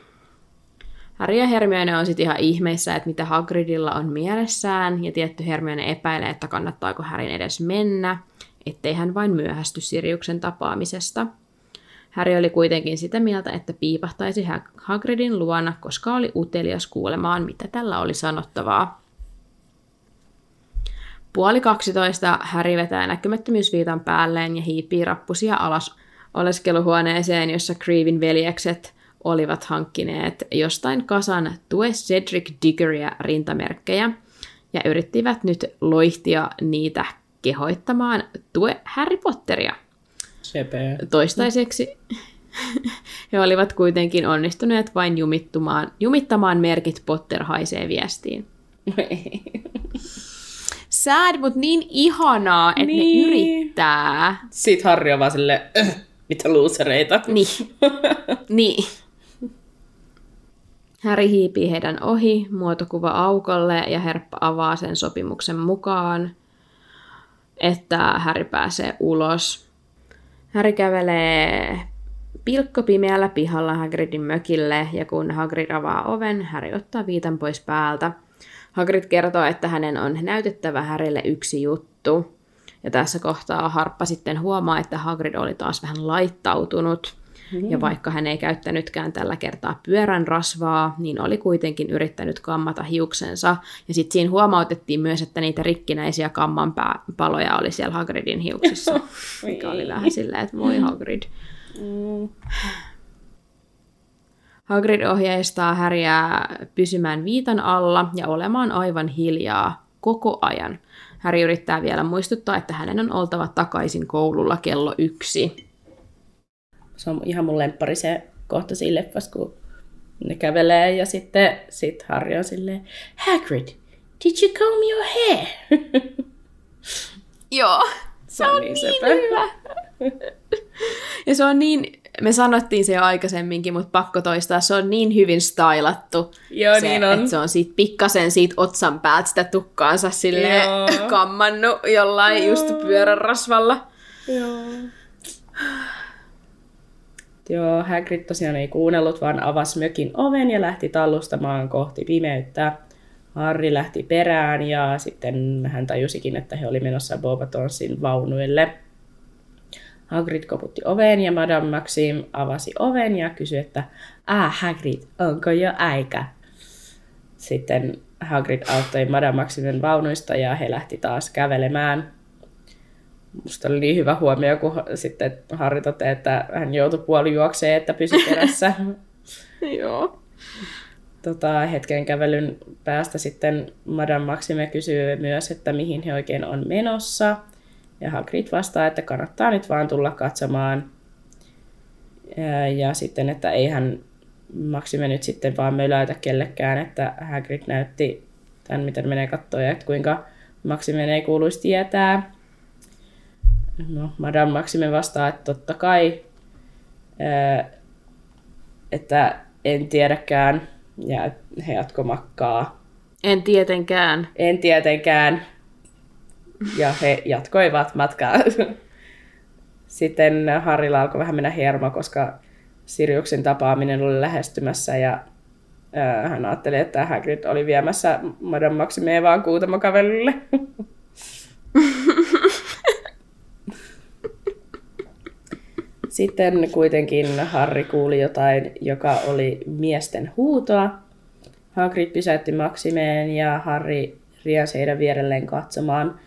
Harry ja Hermione on sitten ihan ihmeissä, että mitä Hagridilla on mielessään, ja tietty Hermione epäilee, että kannattaako Härin edes mennä, ettei hän vain myöhästy Siriuksen tapaamisesta. Harry oli kuitenkin sitä mieltä, että piipahtaisi Hagridin luona, koska oli utelias kuulemaan, mitä tällä oli sanottavaa. Puoli 12 Harry vetää näkymättömyysviitan päälleen ja hiipii rappusia alas oleskeluhuoneeseen, jossa Creevin veljekset olivat hankkineet jostain kasan Tue Cedric Diggoria rintamerkkejä ja yrittivät nyt loihtia niitä kehoittamaan Tue Harry Potteria. Sepä. Toistaiseksi he olivat kuitenkin onnistuneet vain jumittumaan, jumittamaan merkit Potter haisee viestiin. Sad, mutta niin ihanaa, että Niin. ne yrittää. Sitten Harri on vaan silleen, "Öh, mitä luusereita. Niin. niin. Häri hiipii heidän ohi, muotokuva aukolle ja Herppa avaa sen sopimuksen mukaan, että Häri pääsee ulos. Häri kävelee pilkkopimeällä pihalla Hagridin mökille ja kun Hagrid avaa oven, Häri ottaa viitan pois päältä. Hagrid kertoo, että hänen on näytettävä Härille yksi juttu. Ja tässä kohtaa Harppa sitten huomaa, että Hagrid oli taas vähän laittautunut. Mm. Ja vaikka hän ei käyttänytkään tällä kertaa pyörän rasvaa, niin oli kuitenkin yrittänyt kammata hiuksensa. Ja sitten siinä huomautettiin myös, että niitä rikkinäisiä kammanpaloja oli siellä Hagridin hiuksissa. mikä oli vähän silleen, että voi Hagrid. Hagrid ohjeistaa Häriää pysymään viitan alla ja olemaan aivan hiljaa koko ajan. Häri yrittää vielä muistuttaa, että hänen on oltava takaisin koululla kello yksi. Se on ihan mun lemppari se kohta siinä leffassa, kun ne kävelee ja sitten sit Harry on silleen, Hagrid, did you comb your hair? Joo, se on niin sepä. hyvä. ja se on niin, me sanottiin se jo aikaisemminkin, mutta pakko toistaa, se on niin hyvin stylattu. Joo, se, niin on. Että se on siitä pikkasen siitä otsan päältä sitä tukkaansa sille Joo. kammannut jollain just pyörän rasvalla. Joo. Joo, Hagrid tosiaan ei kuunnellut, vaan avasi mökin oven ja lähti tallustamaan kohti pimeyttä. Harry lähti perään ja sitten hän tajusikin, että he oli menossa Bobatonsin vaunuille. Hagrid koputti oveen ja Madame Maxim avasi oven ja kysyi, että Ah, Hagrid, onko jo aika? Sitten Hagrid auttoi Madame Maximin vaunuista ja he lähti taas kävelemään. Musta oli niin hyvä huomio, kun sitten Harri toteaa, että hän joutui puoli juokseen, että pysyi perässä. Joo. tota, hetken kävelyn päästä sitten Madame Maxime kysyy myös, että mihin he oikein on menossa. Ja Hagrid vastaa, että kannattaa nyt vaan tulla katsomaan. Ja, ja sitten, että eihän Maxime nyt sitten vaan möläytä kellekään, että Hagrid näytti tämän, miten menee katsoa ja että kuinka Maximen ei kuuluisi tietää. No, Madame Maxime vastaa, että totta kai, että en tiedäkään, ja he jatko makkaa. En tietenkään. En tietenkään. Ja he jatkoivat matkaa. Sitten Harrilla alkoi vähän mennä hermo, koska Siriuksen tapaaminen oli lähestymässä ja hän ajatteli, että Hagrid oli viemässä Madame Maximea vaan kuutamokavelille. Sitten kuitenkin Harry kuuli jotain, joka oli miesten huutoa. Hagrid pysäytti Maximeen ja Harry riensi heidän vierelleen katsomaan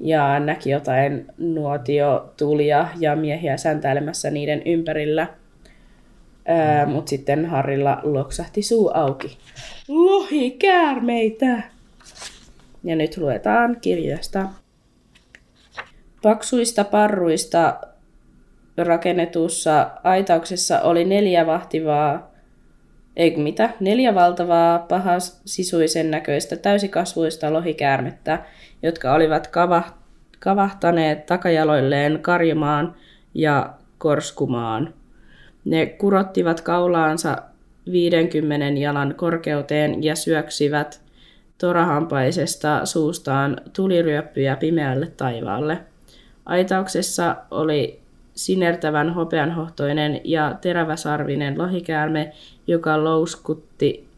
ja näki jotain nuotiotulia ja miehiä säntäilemässä niiden ympärillä. Mm. Mutta sitten Harrilla loksahti suu auki. Lohi käärmeitä! Ja nyt luetaan kirjasta. Paksuista parruista rakennetussa aitauksessa oli neljä vahtivaa, ei mitä, neljä valtavaa pahasisuisen näköistä täysikasvuista lohikäärmettä, jotka olivat kava, kavahtaneet takajaloilleen karjumaan ja korskumaan. Ne kurottivat kaulaansa 50 jalan korkeuteen ja syöksivät torahampaisesta suustaan tuliryöppyjä pimeälle taivaalle. Aitauksessa oli sinertävän hopeanhohtoinen ja teräväsarvinen lohikäärme, joka louskutti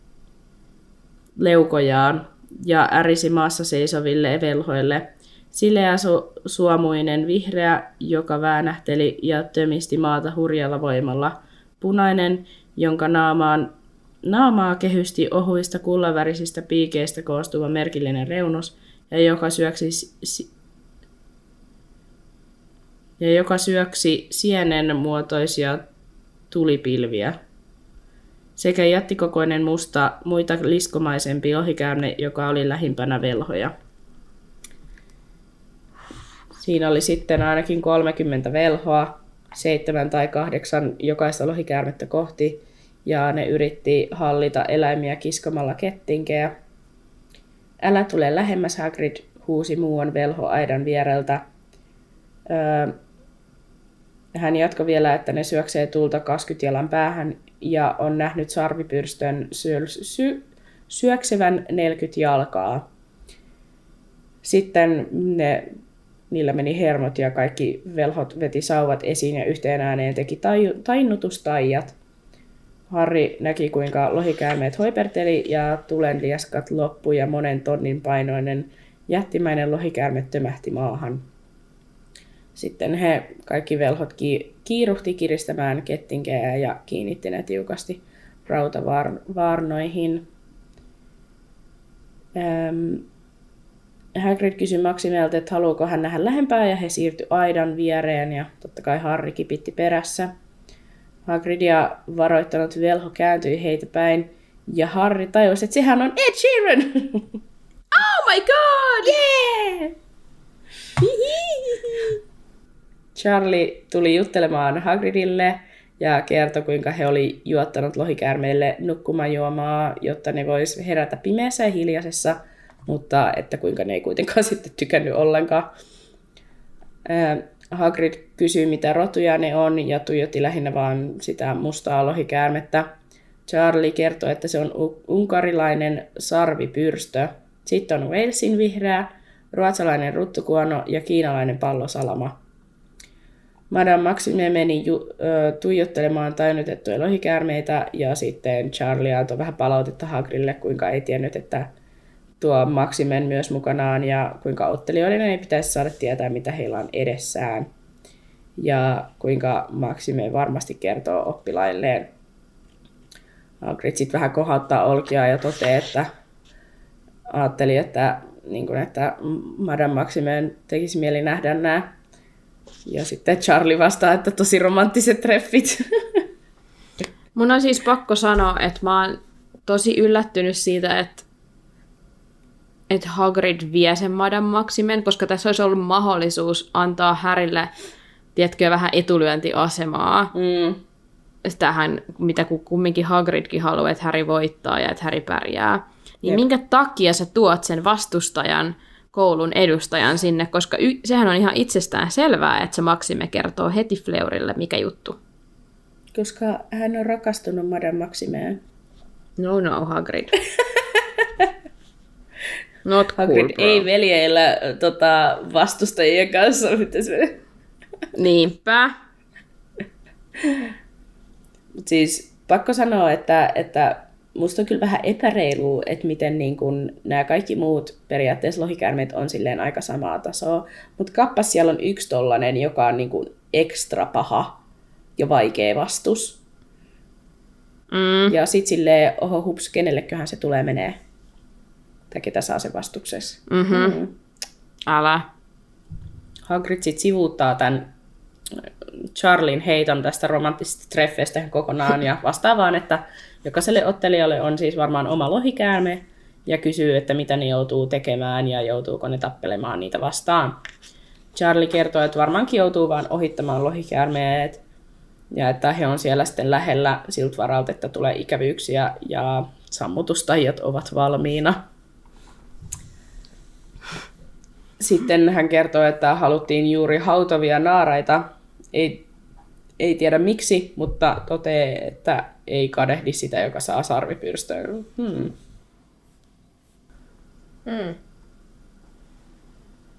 leukojaan ja ärisi maassa seisoville velhoille. Sileä su- suomuinen vihreä, joka väänähteli ja tömisti maata hurjalla voimalla. Punainen, jonka naamaan, naamaa kehysti ohuista kullavärisistä piikeistä koostuva merkillinen reunus, ja joka syöksi si- ja joka syöksi sienen muotoisia tulipilviä. Sekä jättikokoinen musta muita liskomaisempi lohikäärme, joka oli lähimpänä velhoja. Siinä oli sitten ainakin 30 velhoa, seitsemän tai kahdeksan jokaista lohikäärmettä kohti, ja ne yritti hallita eläimiä kiskomalla kettinkejä. Älä tule lähemmäs, Hagrid huusi muuan velho aidan viereltä. Öö, hän jatkoi vielä, että ne syöksee tulta 20 jalan päähän ja on nähnyt sarvipyrstön syö, sy, syöksevän 40 jalkaa. Sitten ne, niillä meni hermot ja kaikki velhot veti sauvat esiin ja yhteen ääneen teki tai, tainnutustaijat. Harri näki, kuinka lohikäärmeet hoiperteli ja tulen lieskat loppui ja monen tonnin painoinen jättimäinen lohikäärme tömähti maahan. Sitten he kaikki velhot kiiruhti kiristämään kettinkeä ja kiinnitti ne tiukasti rautavaarnoihin. Ähm, Hagrid kysyi Maximelta, että haluuko hän nähdä lähempää, ja he siirtyi aidan viereen, ja totta kai Harry kipitti perässä. Hagridia varoittanut velho kääntyi heitä päin, ja Harry tajusi, että sehän on Ed Sheeran! Oh my god! Yeah! Charlie tuli juttelemaan Hagridille ja kertoi, kuinka he oli juottanut lohikäärmeille nukkumajuomaa, jotta ne vois herätä pimeässä ja hiljaisessa, mutta että kuinka ne ei kuitenkaan sitten tykännyt ollenkaan. Hagrid kysyi, mitä rotuja ne on, ja tuijotti lähinnä vaan sitä mustaa lohikäärmettä. Charlie kertoi, että se on unkarilainen sarvipyrstö. Sitten on Walesin vihreä, ruotsalainen ruttukuono ja kiinalainen pallosalama. Madame Maxime meni ju, ö, tuijottelemaan tainnutettuja lohikäärmeitä ja sitten Charlie antoi vähän palautetta Hagrille, kuinka ei tiennyt, että tuo Maximen myös mukanaan ja kuinka ottelijoiden ei pitäisi saada tietää, mitä heillä on edessään. Ja kuinka Maxime varmasti kertoo oppilailleen. Hagrid sitten vähän kohauttaa olkia ja toteaa, että ajatteli, että, niin kuin, että Madame Maximen tekisi mieli nähdä nämä ja sitten Charlie vastaa, että tosi romanttiset treffit. Mun on siis pakko sanoa, että mä oon tosi yllättynyt siitä, että että Hagrid vie sen Madame Maximen, koska tässä olisi ollut mahdollisuus antaa Härille, tiedätkö, vähän etulyöntiasemaa. Mm. Tähän, mitä kumminkin Hagridkin haluaa, että Harry voittaa ja että Harry pärjää. Niin Jep. minkä takia sä tuot sen vastustajan koulun edustajan sinne, koska y- sehän on ihan itsestään selvää, että se Maksime kertoo heti Fleurille, mikä juttu. Koska hän on rakastunut Madame Maximeen. No no, Hagrid. Not Hagrid cool, ei veljeillä tota, vastustajien kanssa. Niinpä. siis pakko sanoa, että, että musta on kyllä vähän epäreilu, että miten niin kun nämä kaikki muut periaatteessa lohikäärmeet on silleen aika samaa tasoa. Mutta kappas siellä on yksi tollanen, joka on niin kun ekstra paha ja vaikea vastus. Mm. Ja sit silleen, oho hups, kenelleköhän se tulee menee? Tai ketä saa sen vastuksessa. Mm-hmm. Mm. Älä. Hagrid sit sivuuttaa tämän Charlin heiton tästä romanttisesta treffeistä kokonaan ja vastaa vaan, että jokaiselle ottelijalle on siis varmaan oma lohikäärme ja kysyy, että mitä ne joutuu tekemään ja joutuuko ne tappelemaan niitä vastaan. Charlie kertoo, että varmaankin joutuu vaan ohittamaan lohikäärmeet ja että he on siellä sitten lähellä siltä varalta, että tulee ikävyyksiä ja sammutustajat ovat valmiina. Sitten hän kertoo, että haluttiin juuri hautovia naaraita. Ei, ei tiedä miksi, mutta totee, että ei kadehdi sitä, joka saa sarvipyrstöön. Hmm. Mm.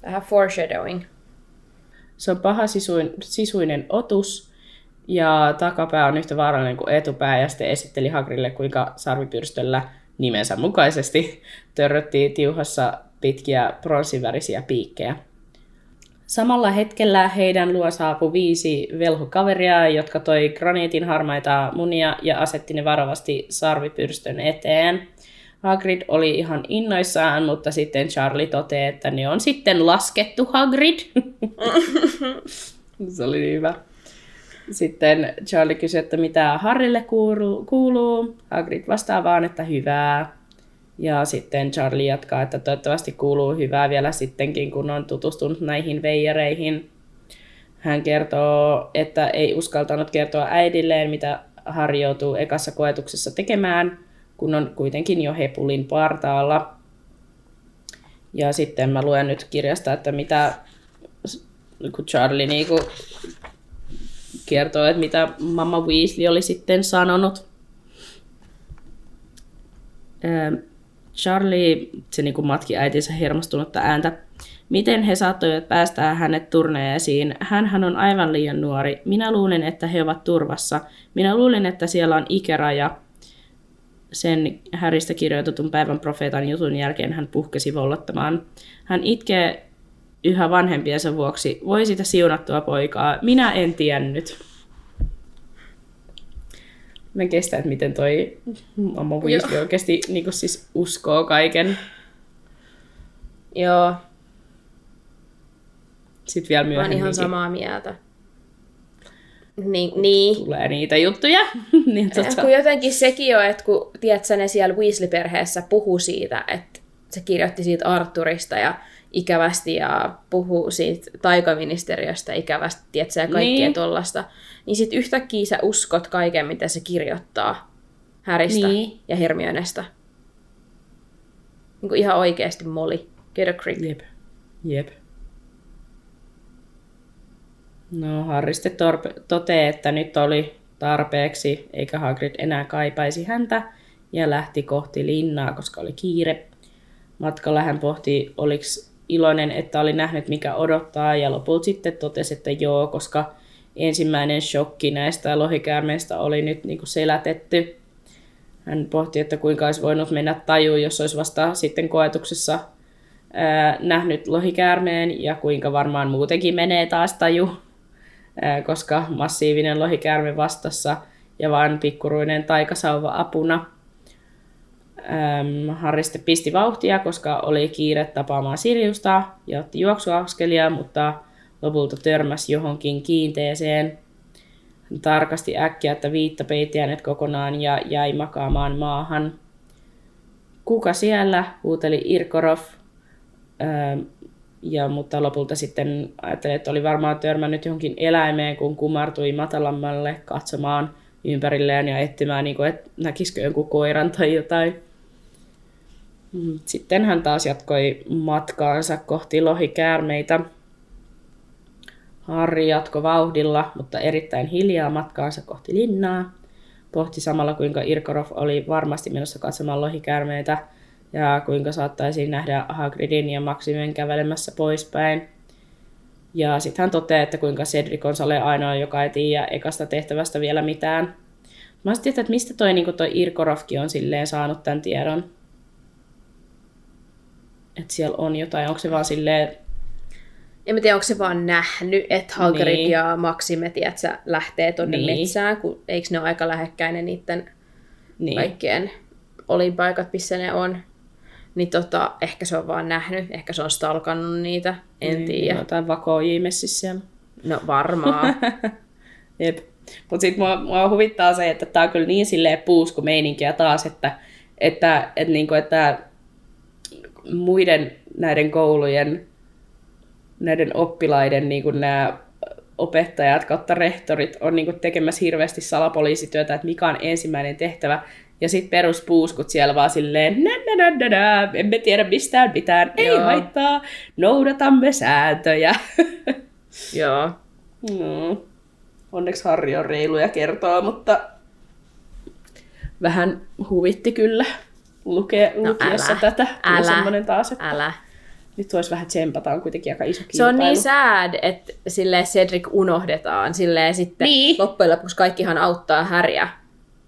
Vähän foreshadowing. Se on paha sisuin, sisuinen otus, ja takapää on yhtä vaarallinen kuin etupää, ja sitten esitteli Hagrille, kuinka sarvipyrstöllä nimensä mukaisesti törröttiin tiuhassa pitkiä pronssivärisiä piikkejä. Samalla hetkellä heidän luo saapui viisi velhokaveria, jotka toi graniitin harmaita munia ja asetti ne varovasti sarvipyrstön eteen. Hagrid oli ihan innoissaan, mutta sitten Charlie toteaa, että ne on sitten laskettu Hagrid. Se oli niin hyvä. Sitten Charlie kysyi, että mitä Harrille kuuluu. Hagrid vastaa vaan, että hyvää. Ja sitten Charlie jatkaa, että toivottavasti kuuluu hyvää vielä sittenkin, kun on tutustunut näihin veijareihin. Hän kertoo, että ei uskaltanut kertoa äidilleen, mitä Harri joutuu ekassa koetuksessa tekemään, kun on kuitenkin jo hepulin partaalla. Ja sitten mä luen nyt kirjasta, että mitä kun Charlie niinku kertoo, että mitä Mamma Weasley oli sitten sanonut. Charlie, se niin kuin matki äitinsä hermostunutta ääntä. Miten he saattoivat päästää hänet turneesiin? hän on aivan liian nuori. Minä luulen, että he ovat turvassa. Minä luulen, että siellä on ikäraja. Sen Häristä kirjoitetun päivän profeetan jutun jälkeen hän puhkesi vollottamaan. Hän itkee yhä vanhempiensa vuoksi. Voi sitä siunattua poikaa. Minä en tiennyt. Mä kestän, että miten toi Mamma Weasley oikeasti niin siis uskoo kaiken. Joo. Sitten vielä Mä oon myöhemmin. ihan samaa mieltä. Niin, niin. Tulee niitä juttuja. niin, tota... Kun jotenkin sekin on, että kun tiedätkö, ne siellä Weasley-perheessä puhu siitä, että se kirjoitti siitä Arturista ja ikävästi ja puhuu siitä taikaministeriöstä ikävästi, tiedätkö, ja kaikkea niin. tollasta. Niin sit yhtäkkiä sä uskot kaiken, mitä se kirjoittaa Häristä niin. ja Hermionesta. Niin kuin ihan oikeasti moli. Get a grip. Jep. Jep. No, Harry sitten torpe- totee, että nyt oli tarpeeksi, eikä Hagrid enää kaipaisi häntä, ja lähti kohti linnaa, koska oli kiire. Matkalla hän pohti, oliko iloinen, että oli nähnyt, mikä odottaa, ja lopulta sitten totesi, että joo, koska ensimmäinen shokki näistä lohikäärmeistä oli nyt niin kuin selätetty. Hän pohti, että kuinka olisi voinut mennä tajuun, jos olisi vasta sitten koetuksessa ää, nähnyt lohikäärmeen, ja kuinka varmaan muutenkin menee taas taju, ää, koska massiivinen lohikäärme vastassa ja vain pikkuruinen taikasauva apuna. Ähm, Harri sitten pisti vauhtia, koska oli kiire tapaamaan Siriusta ja otti juoksuaskelia, mutta lopulta törmäsi johonkin kiinteeseen. Hän tarkasti äkkiä, että viitta peitti hänet kokonaan ja jäi makaamaan maahan. Kuka siellä? huuteli Irkorov. Ähm, ja, mutta lopulta sitten ajattelin, että oli varmaan törmännyt johonkin eläimeen, kun kumartui matalammalle katsomaan ympärilleen ja etsimään, niin kuin, että näkisikö jonkun koiran tai jotain. Mm, sitten hän taas jatkoi matkaansa kohti lohikäärmeitä. Harri jatko vauhdilla, mutta erittäin hiljaa matkaansa kohti linnaa. Pohti samalla, kuinka Irkorov oli varmasti menossa katsomaan lohikäärmeitä ja kuinka saattaisi nähdä Hagridin ja Maximin kävelemässä poispäin. Ja sitten hän toteaa, että kuinka Cedric on Sale ainoa, joka ei tiedä ekasta tehtävästä vielä mitään. Mä tietää, että mistä toi, niin toi Irkorovki on silleen saanut tämän tiedon. Että siellä on jotain, onko se vaan silleen... En mä tiedä, onko se vaan nähnyt, että Hagrid Niin. ja tiedätkö, lähtee tonne Niin. metsään, kun eikö ne ole aika lähekkäin ne niiden Niin. kaikkien olinpaikat, missä ne on. Niin tota, ehkä se on vaan nähnyt, ehkä se on stalkannut niitä, en Niin, tiedä. Jotain vakoojia messissä siellä. No varmaan. Jep. Mutta sitten mua, mua huvittaa se, että tää on kyllä niin silleen puusku meininkiä taas, että, että, että, niinku, että muiden näiden koulujen, näiden oppilaiden niinku nämä opettajat kautta rehtorit on niinku tekemässä hirveästi salapoliisityötä, että mikä on ensimmäinen tehtävä. Ja sitten peruspuuskut siellä vaan silleen, nä, nä, nä, nä, nä, emme tiedä mistään mitään, ei Joo. haittaa, noudatamme sääntöjä. Joo. Mm. Onneksi Harri on reilu ja kertoo, mutta vähän huvitti kyllä lukea, No lukiessa älä, tätä. Älä, semmoinen taas, että Älä. nyt voisi vähän tsempata, on kuitenkin aika iso Se on kilpailu. niin sad, että silleen Cedric unohdetaan. Silleen sitten Niin. loppujen lopuksi kaikkihan auttaa Häriä.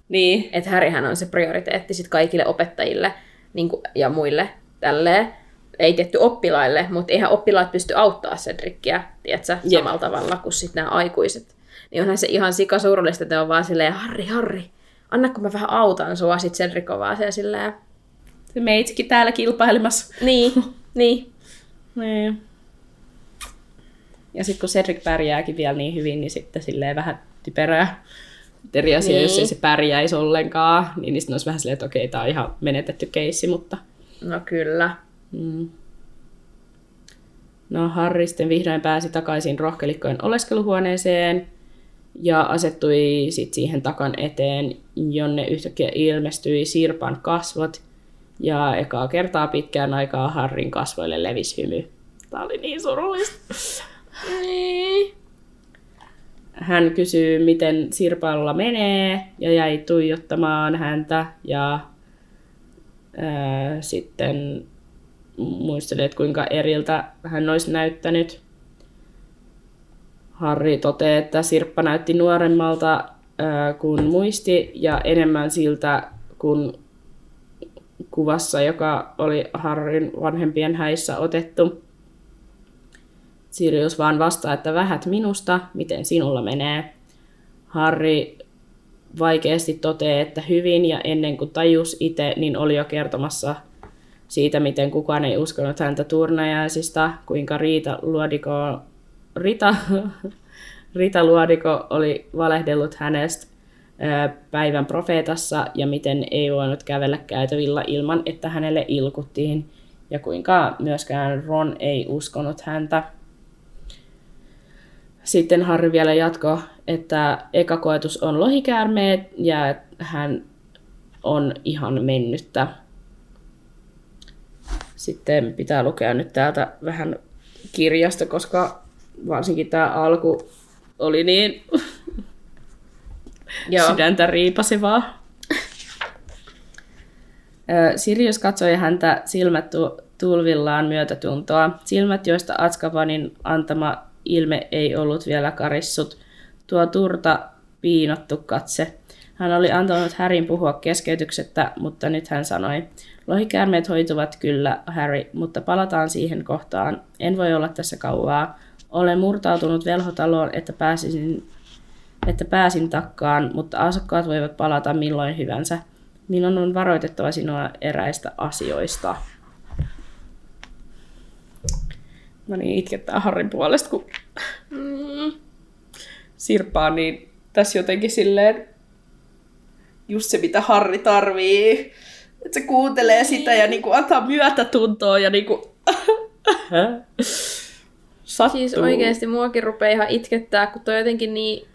Niin, Että Härihän on se prioriteetti sit kaikille opettajille niin kuin, ja muille tälleen. Ei tietty oppilaille, mutta eihän oppilaat pysty auttaa Cedrickiä, tiedätkö, samalla tavalla kuin sitten nämä aikuiset. Niin onhan se ihan sikasurullista, että on vaan silleen, Harri, Harri, anna kun mä vähän autan sua, sit Cedric on vaan siellä silleen, se meitsikin täällä kilpailemassa. niin, niin. Niin. Ja sitten kun Cedric pärjääkin vielä niin hyvin, niin sitten silleen vähän typerää. Eri asia, Niin. jos ei se pärjäisi ollenkaan, niin niistä olisi vähän silleen, että okei, tämä on ihan menetetty keissi, mutta No kyllä. Mm. No Harry sitten vihdoin pääsi takaisin rohkelikkojen oleskeluhuoneeseen ja asettui sitten siihen takan eteen, jonne yhtäkkiä ilmestyi Sirpan kasvot. Ja ekaa kertaa pitkään aikaa Harrin kasvoille levisi hymy. Tämä oli niin surullista. Niin. Hän kysyy, miten Sirpalla menee, ja jäi tuijottamaan häntä. Ja ää, sitten muisteli, että kuinka eriltä hän olisi näyttänyt. Harri toteaa, että Sirppa näytti nuoremmalta kuin muisti ja enemmän siltä kuin kuvassa, joka oli Harrin vanhempien häissä otettu. Sirius vaan vastaa, että vähät minusta, miten sinulla menee. Harri vaikeasti toteaa, että hyvin ja ennen kuin tajus itse, niin oli jo kertomassa siitä, miten kukaan ei uskonut häntä turnajaisista, kuinka Riita Luodiko, Rita, Rita Luodiko oli valehdellut hänestä päivän profeetassa ja miten ei voinut kävellä käytävillä ilman, että hänelle ilkuttiin ja kuinka myöskään Ron ei uskonut häntä. Sitten Harry vielä jatko, että eka koetus on lohikäärmeet ja hän on ihan mennyttä. Sitten pitää lukea nyt täältä vähän kirjasta, koska varsinkin tämä alku oli niin Joo. sydäntä riipasevaa. Sirius katsoi häntä silmät tu- tulvillaan myötätuntoa. Silmät, joista Atskabanin antama ilme ei ollut vielä karissut. Tuo turta piinottu katse. Hän oli antanut Härin puhua keskeytyksettä, mutta nyt hän sanoi, lohikäärmeet hoituvat kyllä, Harry, mutta palataan siihen kohtaan. En voi olla tässä kauaa. Olen murtautunut velhotaloon, että pääsisin että pääsin takkaan, mutta asukkaat voivat palata milloin hyvänsä. Minun on varoitettava sinua eräistä asioista. No niin, itkettää Harrin puolesta, kun Sirppa on niin tässä jotenkin silleen just se, mitä Harri tarvii. Että se kuuntelee sitä ja niinku antaa myötätuntoa ja niinku... Sattuu. Siis oikeasti muakin rupeaa ihan itkettää, kun toi jotenkin niin...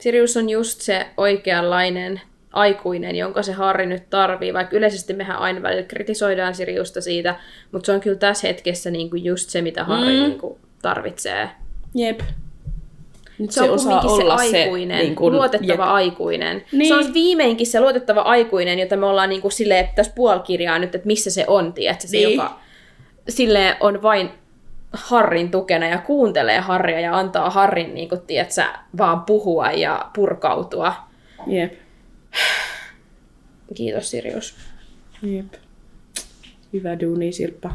Sirius on just se oikeanlainen aikuinen, jonka se Harri nyt tarvii, vaikka yleisesti mehän aina välillä kritisoidaan Siriusta siitä, mutta se on kyllä tässä hetkessä niinku just se, mitä Harri Mm. niinku tarvitsee. Jep. Nyt Se, on kumminkin se aikuinen, niin kun- luotettava jep. aikuinen. Niin. Se on viimeinkin se luotettava aikuinen, jota me ollaan niinku silleen tässä puolikirjaa nyt, että missä se on, tiedätkö? Se, Niin. joka silleen on vain Harrin tukena ja kuuntelee Harria ja antaa Harrin, niin kuin, tiedätkö, vaan puhua ja purkautua. Jep. Kiitos Sirius. Jep. Hyvä duuni, Sirppa.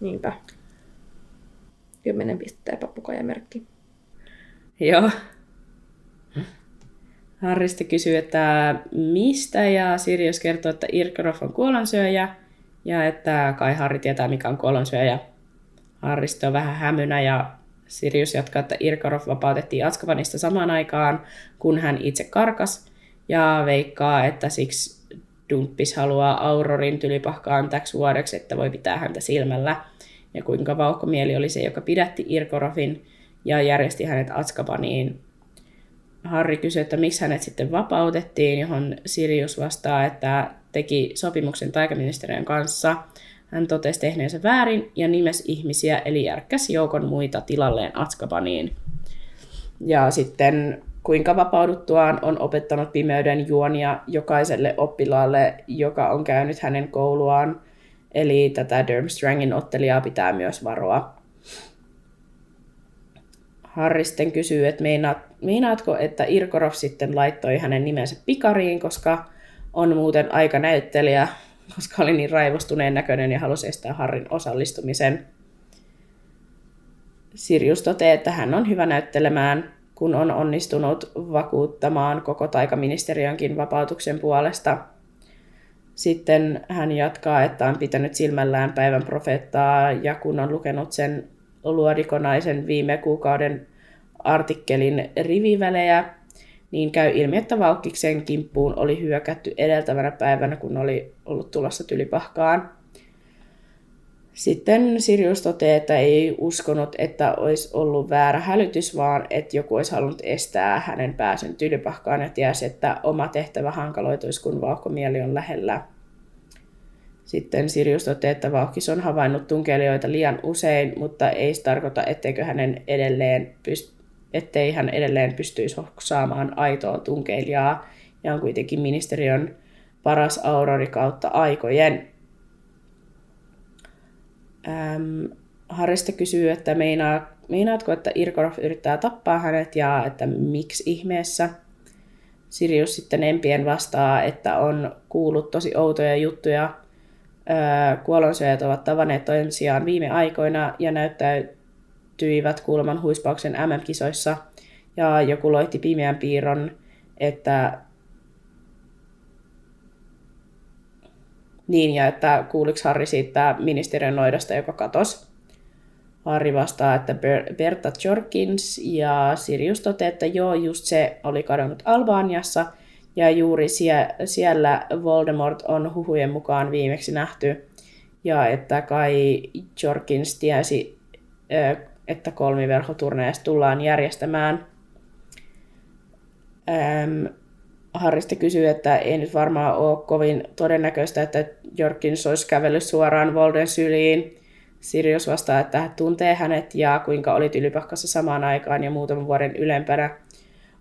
Niinpä. Kymmenen pistettä pappukojamerkki. Joo. Harri sitten kysyy, että mistä, ja Sirius kertoo, että Irkorov on kuolonsyöjä, ja että kai Harri tietää, mikä on kuolonsyöjä. Harri sitten on vähän hämynä, ja Sirius jatkaa, että Irkorov vapautettiin Atskabanista samaan aikaan, kun hän itse karkas, ja veikkaa, että siksi Dumppis haluaa Aurorin tylipahkaan täksi vuodeksi, että voi pitää häntä silmällä, ja kuinka vauhkomieli oli se, joka pidätti Irkorovin, ja järjesti hänet Atskabaniin Harri kysyi, että miksi hänet sitten vapautettiin, johon Sirius vastaa, että teki sopimuksen taikaministeriön kanssa. Hän totesi tehneensä väärin ja nimesi ihmisiä, eli järkkäsi joukon muita tilalleen Atskabaniin. Ja sitten kuinka vapauduttuaan on opettanut pimeyden juonia jokaiselle oppilaalle, joka on käynyt hänen kouluaan. Eli tätä Durmstrangin ottelijaa pitää myös varoa. Harri sitten kysyy, että meinaat, meinaatko, että Irkorov sitten laittoi hänen nimensä pikariin, koska on muuten aika näyttelijä, koska oli niin raivostuneen näköinen ja halusi estää Harrin osallistumisen. Sirius toteaa, että hän on hyvä näyttelemään, kun on onnistunut vakuuttamaan koko taikaministeriönkin vapautuksen puolesta. Sitten hän jatkaa, että on pitänyt silmällään päivän profeettaa ja kun on lukenut sen luodikonaisen viime kuukauden artikkelin rivivälejä, niin käy ilmi, että Valkkiksen kimppuun oli hyökätty edeltävänä päivänä, kun oli ollut tulossa tylipahkaan. Sitten Sirius toteaa, että ei uskonut, että olisi ollut väärä hälytys, vaan että joku olisi halunnut estää hänen pääsyn tylipahkaan ja tiesi, että oma tehtävä hankaloituisi, kun vauhkomieli on lähellä. Sitten Sirius toteaa, että Vauhkis on havainnut tunkeilijoita liian usein, mutta ei se tarkoita, etteikö hänen edelleen pyst- ettei hän edelleen pystyisi saamaan aitoa tunkeilijaa ja on kuitenkin ministeriön paras aurori kautta aikojen. Ähm, Harista kysyy, että meinaa, meinaatko, että Irkorov yrittää tappaa hänet ja että miksi ihmeessä. Sirius sitten empien vastaa, että on kuullut tosi outoja juttuja kuolonsyöjät ovat tavanneet toisiaan viime aikoina ja näyttäytyivät kuuleman huispauksen MM-kisoissa. Ja joku loitti pimeän piirron, että Niin, ja että kuuliks Harri siitä ministeriön noidasta, joka katosi. Harri vastaa, että Berta Jorkins ja Sirius toteaa, että joo, just se oli kadonnut Albaniassa – ja juuri sie, siellä Voldemort on huhujen mukaan viimeksi nähty. Ja että kai Jorkins tiesi, että kolmiverhoturneesta tullaan järjestämään. Ähm, Harrista kysyy, että ei nyt varmaan ole kovin todennäköistä, että Jorkins olisi kävellyt suoraan Volden syliin. Sirius vastaa, että hän tuntee hänet ja kuinka oli ylipahkassa samaan aikaan ja muutaman vuoden ylempänä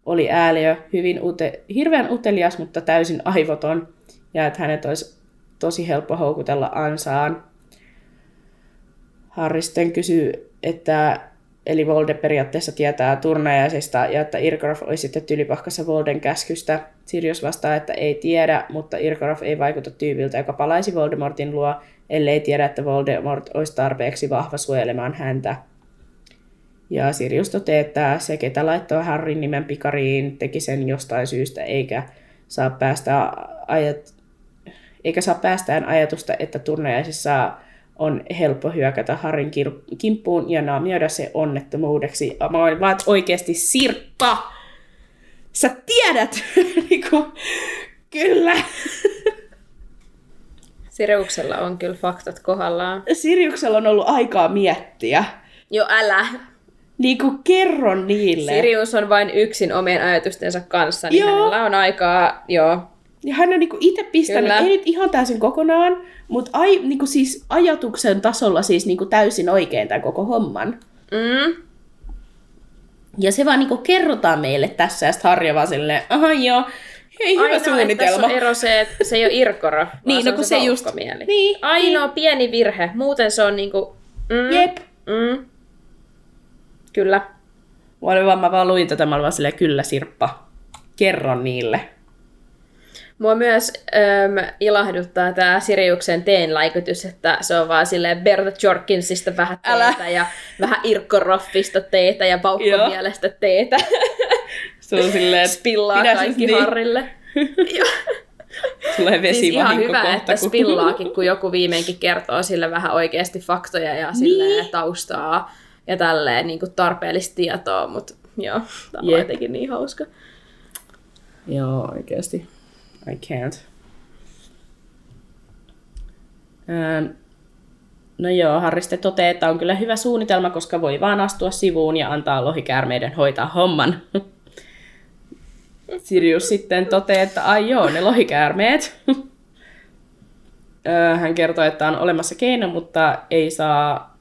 oli ääliö, hyvin ute, hirveän utelias, mutta täysin aivoton, ja että hänet olisi tosi helppo houkutella ansaan. Harry sitten kysyy, että eli Volde periaatteessa tietää turnajaisista ja että Irkorov olisi sitten tylipahkassa Volden käskystä. Sirius vastaa, että ei tiedä, mutta Irkorov ei vaikuta tyypiltä, joka palaisi Voldemortin luo, ellei tiedä, että Voldemort olisi tarpeeksi vahva suojelemaan häntä. Ja Sirius toteaa, että se, ketä laittoi Harryn nimen pikariin, teki sen jostain syystä, eikä saa päästä ajat, eikä saa päästään ajatusta, että turnajaisissa on helppo hyökätä Harrin kimppuun ja naamioida se onnettomuudeksi. Mä olin vaan, oikeasti Sirppa! Sä tiedät! niinku, kyllä! Siriuksella on kyllä faktat kohdallaan. Siriuksella on ollut aikaa miettiä. Jo älä niin kuin kerro niille. Sirius on vain yksin omien ajatustensa kanssa, niin joo. hänellä on aikaa, joo. Ja hän on niinku itse pistänyt, Kyllä. ei nyt ihan täysin kokonaan, mutta ai, niinku siis ajatuksen tasolla siis niinku täysin oikein tämän koko homman. Mm. Ja se vaan niinku kerrotaan meille tässä, ja sitten Harja vaan silleen, aha joo, ei hyvä Ainoa, suunnitelma. Tässä on ero se, että se ei ole Irkora, niin, no, kun se, se just... Niin, Ainoa niin. pieni virhe, muuten se on niinku... Mm, Jep. Mm, Kyllä. Mä, vaan, mä vaan luin tätä, mä olin vaan silleen, kyllä Sirppa, kerro niille. Mua myös äm, ilahduttaa tämä Siriuksen teenläikytys, että se on vaan silleen Berta Jorkinsista vähän Älä. teetä ja vähän Irkko Roffista teetä ja Paukkomielestä teetä. Se on silleen, että Spillaa kaikki niin. Harrille. tulee Siis ihan vesivahinko hyvä, kohta, että kun- spillaakin, kun joku viimeinkin kertoo sille vähän oikeasti faktoja ja silleen Niin. taustaa ja tälleen niin kuin tarpeellista tietoa, mutta joo, tämä on jotenkin niin hauska. Joo, oikeasti. I can't. Ähm, no joo, Harri sitten toteaa, että on kyllä hyvä suunnitelma, koska voi vaan astua sivuun ja antaa lohikäärmeiden hoitaa homman. Sirius sitten toteaa, että ai joo, ne lohikäärmeet. Öö, Hän kertoo, että on olemassa keino, mutta ei saa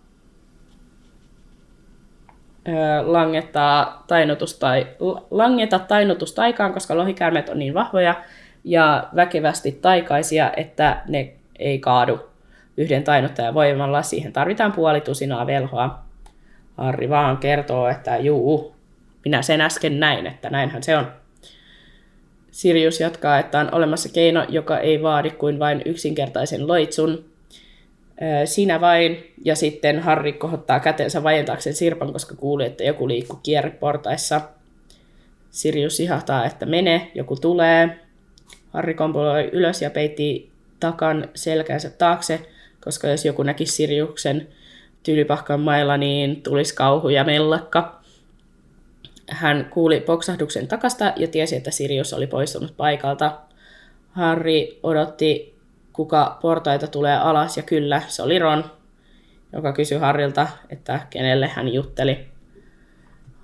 öö, langettaa tainnutusta, langeta tainnutusta koska lohikäärmeet on niin vahvoja ja väkevästi taikaisia, että ne ei kaadu yhden tainnuttajan voimalla. Siihen tarvitaan puoli tusinaa velhoa. Harri vaan kertoo, että juu, minä sen äsken näin, että näinhän se on. Sirius jatkaa, että on olemassa keino, joka ei vaadi kuin vain yksinkertaisen loitsun. Siinä vain, ja sitten Harri kohottaa kätensä vajentaakseen Sirpan, koska kuuli, että joku liikkuu kierreportaissa. Sirius ihahtaa, että mene, joku tulee. Harri kompuloi ylös ja peitti takan selkänsä taakse, koska jos joku näkisi Siriuksen tylypahkan mailla, niin tulisi kauhu ja mellakka. Hän kuuli poksahduksen takasta ja tiesi, että Sirius oli poistunut paikalta. Harri odotti, kuka portaita tulee alas, ja kyllä, se oli Ron, joka kysyi Harrilta, että kenelle hän jutteli.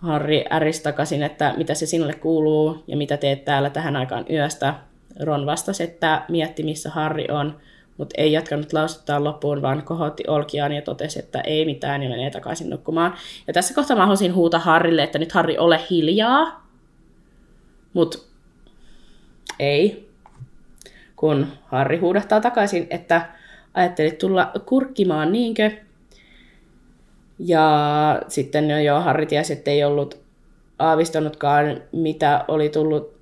Harri ärisi takaisin, että mitä se sinulle kuuluu ja mitä teet täällä tähän aikaan yöstä. Ron vastasi, että mietti missä Harri on, mutta ei jatkanut lausuttaa loppuun, vaan kohotti olkiaan ja totesi, että ei mitään ja menee takaisin nukkumaan. Ja tässä kohtaa mä haluaisin huutaa Harrille, että nyt Harri ole hiljaa, mutta ei. Kun Harri huudahtaa takaisin, että ajattelit tulla kurkkimaan, niinkö? Ja sitten jo Harri tiesi, että ei ollut aavistanutkaan, mitä oli tullut,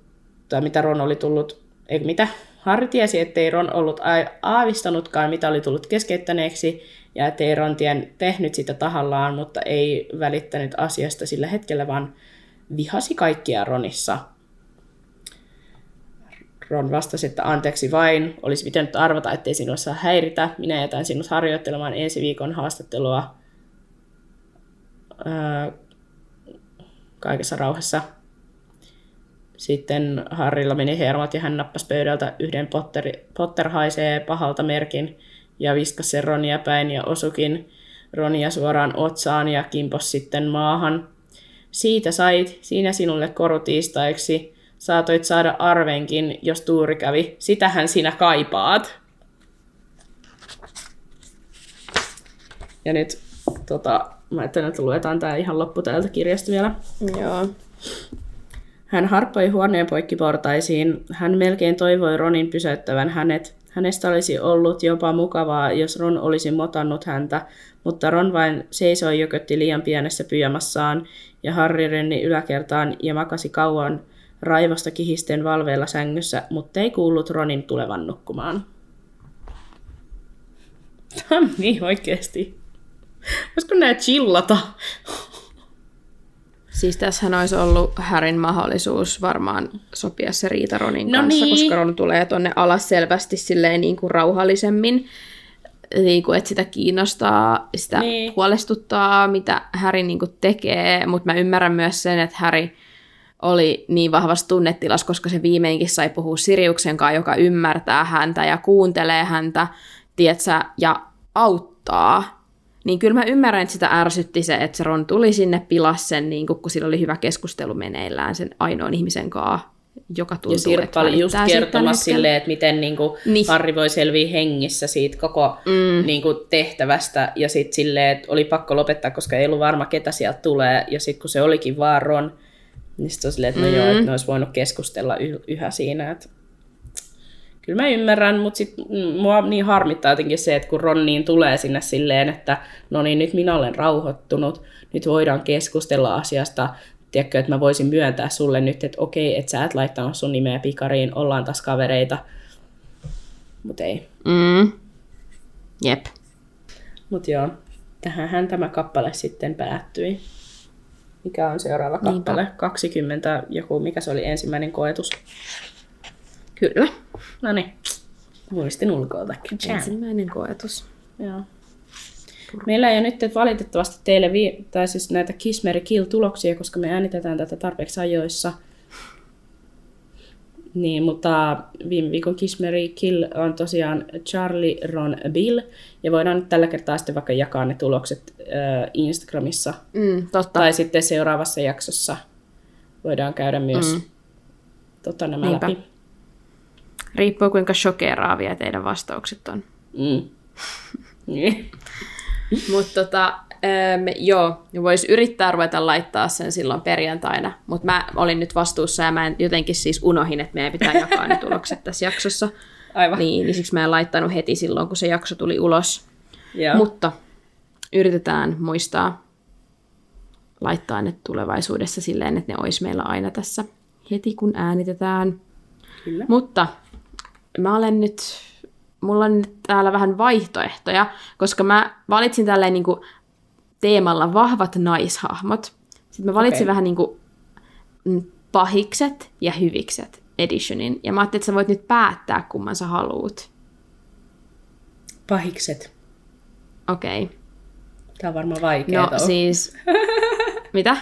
tai mitä Ron oli tullut, eikö mitä? Harri tiesi, ettei Ron ollut aavistanutkaan, mitä oli tullut keskeyttäneeksi, ja ettei Ron tien tehnyt sitä tahallaan, mutta ei välittänyt asiasta sillä hetkellä, vaan vihasi kaikkia Ronissa. Ron vastasi, että anteeksi vain, olisi pitänyt arvata, ettei sinua saa häiritä. Minä jätän sinut harjoittelemaan ensi viikon haastattelua ää, kaikessa rauhassa. Sitten Harrilla meni hermot ja hän nappasi pöydältä yhden Potter, Potter haisee pahalta merkin ja viskasi sen Ronia päin ja osukin Ronia suoraan otsaan ja kimpos sitten maahan. Siitä sait, siinä sinulle korutiistaiksi. Saatoit saada arvenkin, jos tuuri kävi. Sitähän sinä kaipaat. Ja nyt tota, mä ajattelin, että luetaan tää ihan loppu täältä kirjasta vielä. Joo. Hän harppoi huoneen poikki portaisiin. Hän melkein toivoi Ronin pysäyttävän hänet. Hänestä olisi ollut jopa mukavaa, jos Ron olisi motannut häntä, mutta Ron vain seisoi jökötti liian pienessä pyjamassaan, ja Harri renni yläkertaan ja makasi kauan raivosta kihisten valveilla sängyssä, mutta ei kuullut Ronin tulevan nukkumaan. Tämä on niin oikeesti. Voisiko nää chillata? Siis tässähän olisi ollut Härin mahdollisuus varmaan sopia se Riita Ronin No kanssa, niin. koska Ron tulee tonne alas selvästi silleen niin kuin rauhallisemmin. Niin kuin, että sitä kiinnostaa, sitä Niin. huolestuttaa, mitä Häri niin kuin tekee, mutta mä ymmärrän myös sen, että Häri oli niin vahvassa tunnetilassa, koska se viimeinkin sai puhua Siriuksen kanssa, joka ymmärtää häntä ja kuuntelee häntä, tietsä, ja auttaa. Niin kyllä mä ymmärrän, että sitä ärsytti se, että se Ron tuli sinne pilas sen, niin kun sillä oli hyvä keskustelu meneillään sen ainoan ihmisen kanssa, joka tuntuu, Ja Sirppa oli just kertomassa silleen, että miten niinku Niin. Harri voi selviä hengissä siitä koko mm. niinku tehtävästä. Ja sitten silleen, että oli pakko lopettaa, koska ei ollut varma, ketä sieltä tulee. Ja sitten kun se olikin vaan Ron, niin sitten on silleen, että no Mm. joo, että ne olisi voinut keskustella yhä siinä. Että... Kyllä mä ymmärrän, mutta sit mua niin harmittaa jotenkin se, että kun Ron niin tulee sinne silleen, että no niin, nyt minä olen rauhoittunut, nyt voidaan keskustella asiasta tiedätkö, että mä voisin myöntää sulle nyt, että okei, että sä et laittanut sun nimeä pikariin, ollaan taas kavereita. Mutta ei. Mm. Jep. Mutta joo, tähän tämä kappale sitten päättyi. Mikä on seuraava kappale? Niinpä. 20, joku, mikä se oli ensimmäinen koetus? Kyllä. No niin, muistin ulkoa Ensimmäinen koetus. Joo. Meillä ei ole nyt valitettavasti teille vi- tai siis näitä Kiss, Mary, Kill-tuloksia, koska me äänitetään tätä tarpeeksi ajoissa. Niin, mutta viime viikon Kiss, Mary, Kill on tosiaan Charlie, Ron, Bill. Ja voidaan nyt tällä kertaa sitten vaikka jakaa ne tulokset äh, Instagramissa. Mm, totta. Tai sitten seuraavassa jaksossa voidaan käydä myös mm. tota, nämä Niinpä. läpi. Riippuu kuinka shokeraavia teidän vastaukset on. Mm. niin. Mutta tota, ähm, joo, voisi yrittää ruveta laittaa sen silloin perjantaina, mutta mä olin nyt vastuussa ja mä en jotenkin siis unohin, että meidän pitää jakaa ne tulokset tässä jaksossa. Aivan. Niin, niin siksi mä en laittanut heti silloin, kun se jakso tuli ulos. Joo. Mutta yritetään muistaa laittaa ne tulevaisuudessa silleen, että ne olisi meillä aina tässä heti, kun äänitetään. Kyllä. Mutta mä olen nyt mulla on nyt täällä vähän vaihtoehtoja, koska mä valitsin tälleen niin kuin teemalla vahvat naishahmot. Sitten mä valitsin okay. vähän niin kuin pahikset ja hyvikset editionin. Ja mä ajattelin, että sä voit nyt päättää, kumman sä haluut. Pahikset. Okei. Okay. Tää on varmaan vaikea. No tuo. siis... Mitä?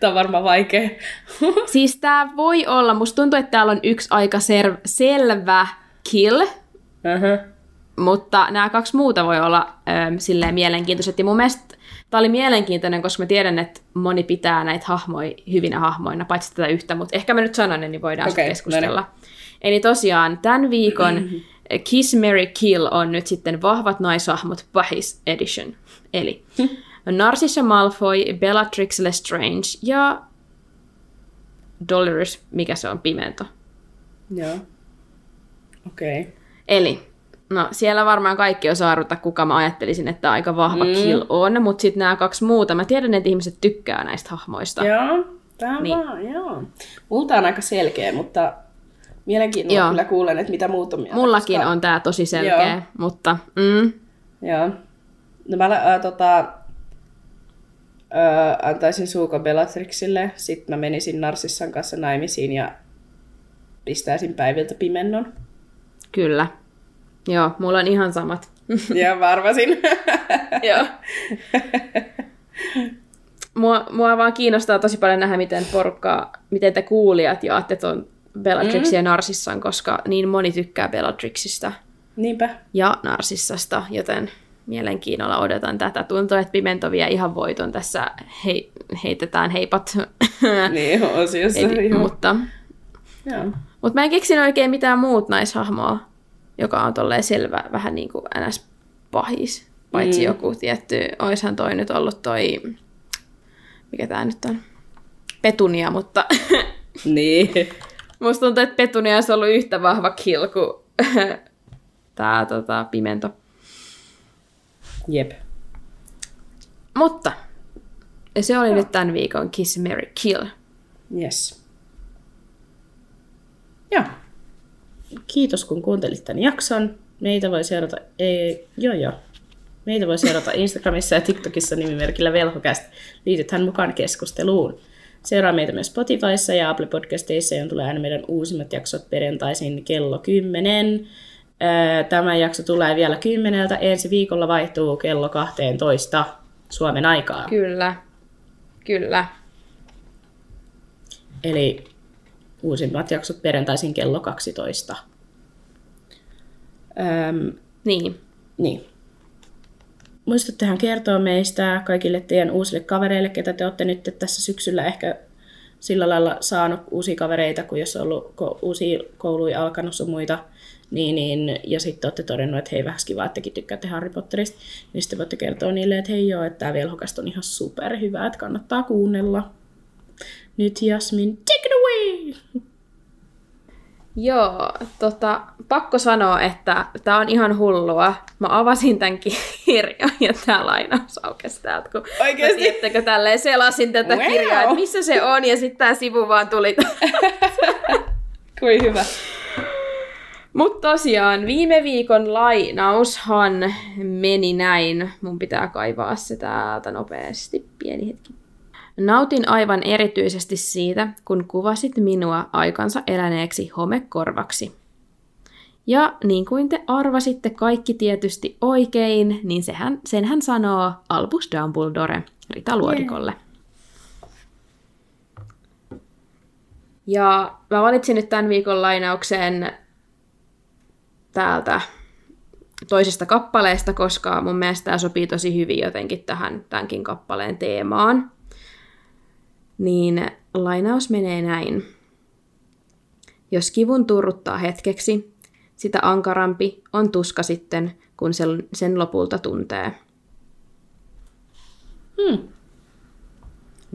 Tää on varmaan vaikea. siis tää voi olla, musta tuntuu, että täällä on yksi aika ser- selvä kill, uh-huh. mutta nämä kaksi muuta voi olla ähm, silleen mielenkiintoiset. Ja mun mielestä tämä oli mielenkiintoinen, koska mä tiedän, että moni pitää näitä hahmoja hyvinä hahmoina, paitsi tätä yhtä, mutta ehkä mä nyt sanon ne, niin voidaan okay, keskustella. No niin. Eli tosiaan tämän viikon Kiss, Mary, Kill on nyt sitten vahvat naishahmot Pahis Edition. Eli Narcissa Malfoy, Bellatrix Lestrange ja Dolores, mikä se on, Pimento. Joo. Okei. Okay. Eli, no siellä varmaan kaikki osaa arvata, kuka mä ajattelisin, että aika vahva mm. kill on, mutta sitten nämä kaksi muuta, mä tiedän, että ihmiset tykkää näistä hahmoista. Joo, tämä niin. vaan, joo. Multa on aika selkeä, mutta mielenkiinnolla joo. kyllä kuulen, että mitä muut on mieltä. Mullakin koska... on tämä tosi selkeä, joo. mutta... Mm. Joo. No mä äh, tota, äh, antaisin Suuko Bellatrixille, sitten mä menisin Narsissan kanssa naimisiin ja pistäisin päiviltä pimennon. Kyllä. Joo, mulla on ihan samat. Ja varvasin. Joo. mua, mua vaan kiinnostaa tosi paljon nähdä, miten porukka, miten te kuulijat jaatte tuon Bellatrixin mm. ja Narsissan, koska niin moni tykkää Bellatrixista. Niinpä. Ja Narsissasta, joten mielenkiinnolla odotan tätä. Tuntuu, että Pimento vie ihan voiton tässä hei, heitetään heipat. Niin, osiossa. Ei, mutta, mutta mä en keksinyt oikein mitään muut naishahmoa, joka on tolleen selvä, vähän niin kuin ns. pahis. Paitsi mm. joku tietty, oishan toi nyt ollut toi, mikä tää nyt on, Petunia, mutta niin. musta tuntuu, että Petunia olisi ollut yhtä vahva kill kuin tää tota, Pimento. Jep. Mutta se oli no. nyt tämän viikon Kiss, Mary, Kill. Yes. Joo. Kiitos kun kuuntelit tämän jakson. Meitä voi seurata, ei, joo joo. Meitä voi seurata Instagramissa ja TikTokissa nimimerkillä Velhokäst. Liitythän mukaan keskusteluun. Seuraa meitä myös Spotifyssa ja Apple Podcasteissa, johon tulee aina meidän uusimmat jaksot perjantaisin kello 10. Tämä jakso tulee vielä kymmeneltä. Ensi viikolla vaihtuu kello 12 Suomen aikaa. Kyllä. Kyllä. Eli uusimmat jaksot perjantaisin kello 12. Öm, niin. Niin. Muistuttehan kertoa meistä kaikille teidän uusille kavereille, ketä te olette nyt tässä syksyllä ehkä sillä lailla saanut uusia kavereita, kun jos on ollut uusia kouluja alkanut sun muita, niin, niin, ja sitten olette todennut, että hei, vähän kiva, että tekin tykkäätte Harry Potterista, niin sitten voitte kertoa niille, että hei joo, että tämä velhokasta on ihan superhyvä, että kannattaa kuunnella. Nyt Jasmin, take Joo, tota, pakko sanoa, että tämä on ihan hullua. Mä avasin tämän kirjan ja tämä lainaus aukesi täältä, kun Oikeesti? Mä, tiedättekö, tälleen selasin tätä Wow. kirjaa, että missä se on, ja sitten tämä sivu vaan tuli. Kuin hyvä. Mutta tosiaan, viime viikon lainaushan meni näin. Mun pitää kaivaa se täältä nopeasti, pieni hetki. Nautin aivan erityisesti siitä, kun kuvasit minua aikansa eläneeksi homekorvaksi. Ja niin kuin te arvasitte kaikki tietysti oikein, niin sehän, sen hän sanoo Albus Dumbledore Rita Luodikolle. Ja mä valitsin nyt tämän viikon lainauksen täältä toisesta kappaleesta, koska mun mielestä tämä sopii tosi hyvin jotenkin tähän tämänkin kappaleen teemaan. Niin lainaus menee näin. Jos kivun turruttaa hetkeksi, sitä ankarampi on tuska sitten, kun sen, lopulta tuntee.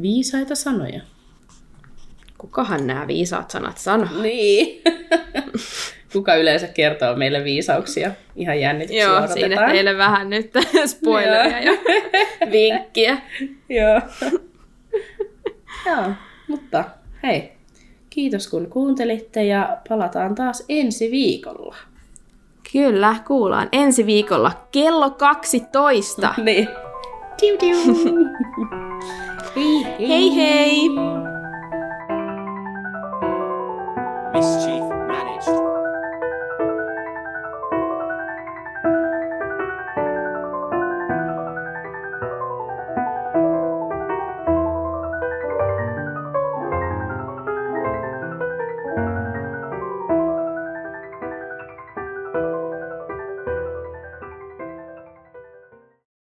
Viisaita sanoja. Kukahan nämä viisaat sanat sanoo? Niin. Kuka yleensä kertoo meille viisauksia? Ihan jännityksiä Joo, odotetaan. siinä teille vähän nyt spoileria ja vinkkiä. Joo. Joo, mutta hei, kiitos kun kuuntelitte ja palataan taas ensi viikolla. Kyllä, kuullaan ensi viikolla kello 12. Niin. Tiu, tiu. hei hei! hei, hei. Mischief managed.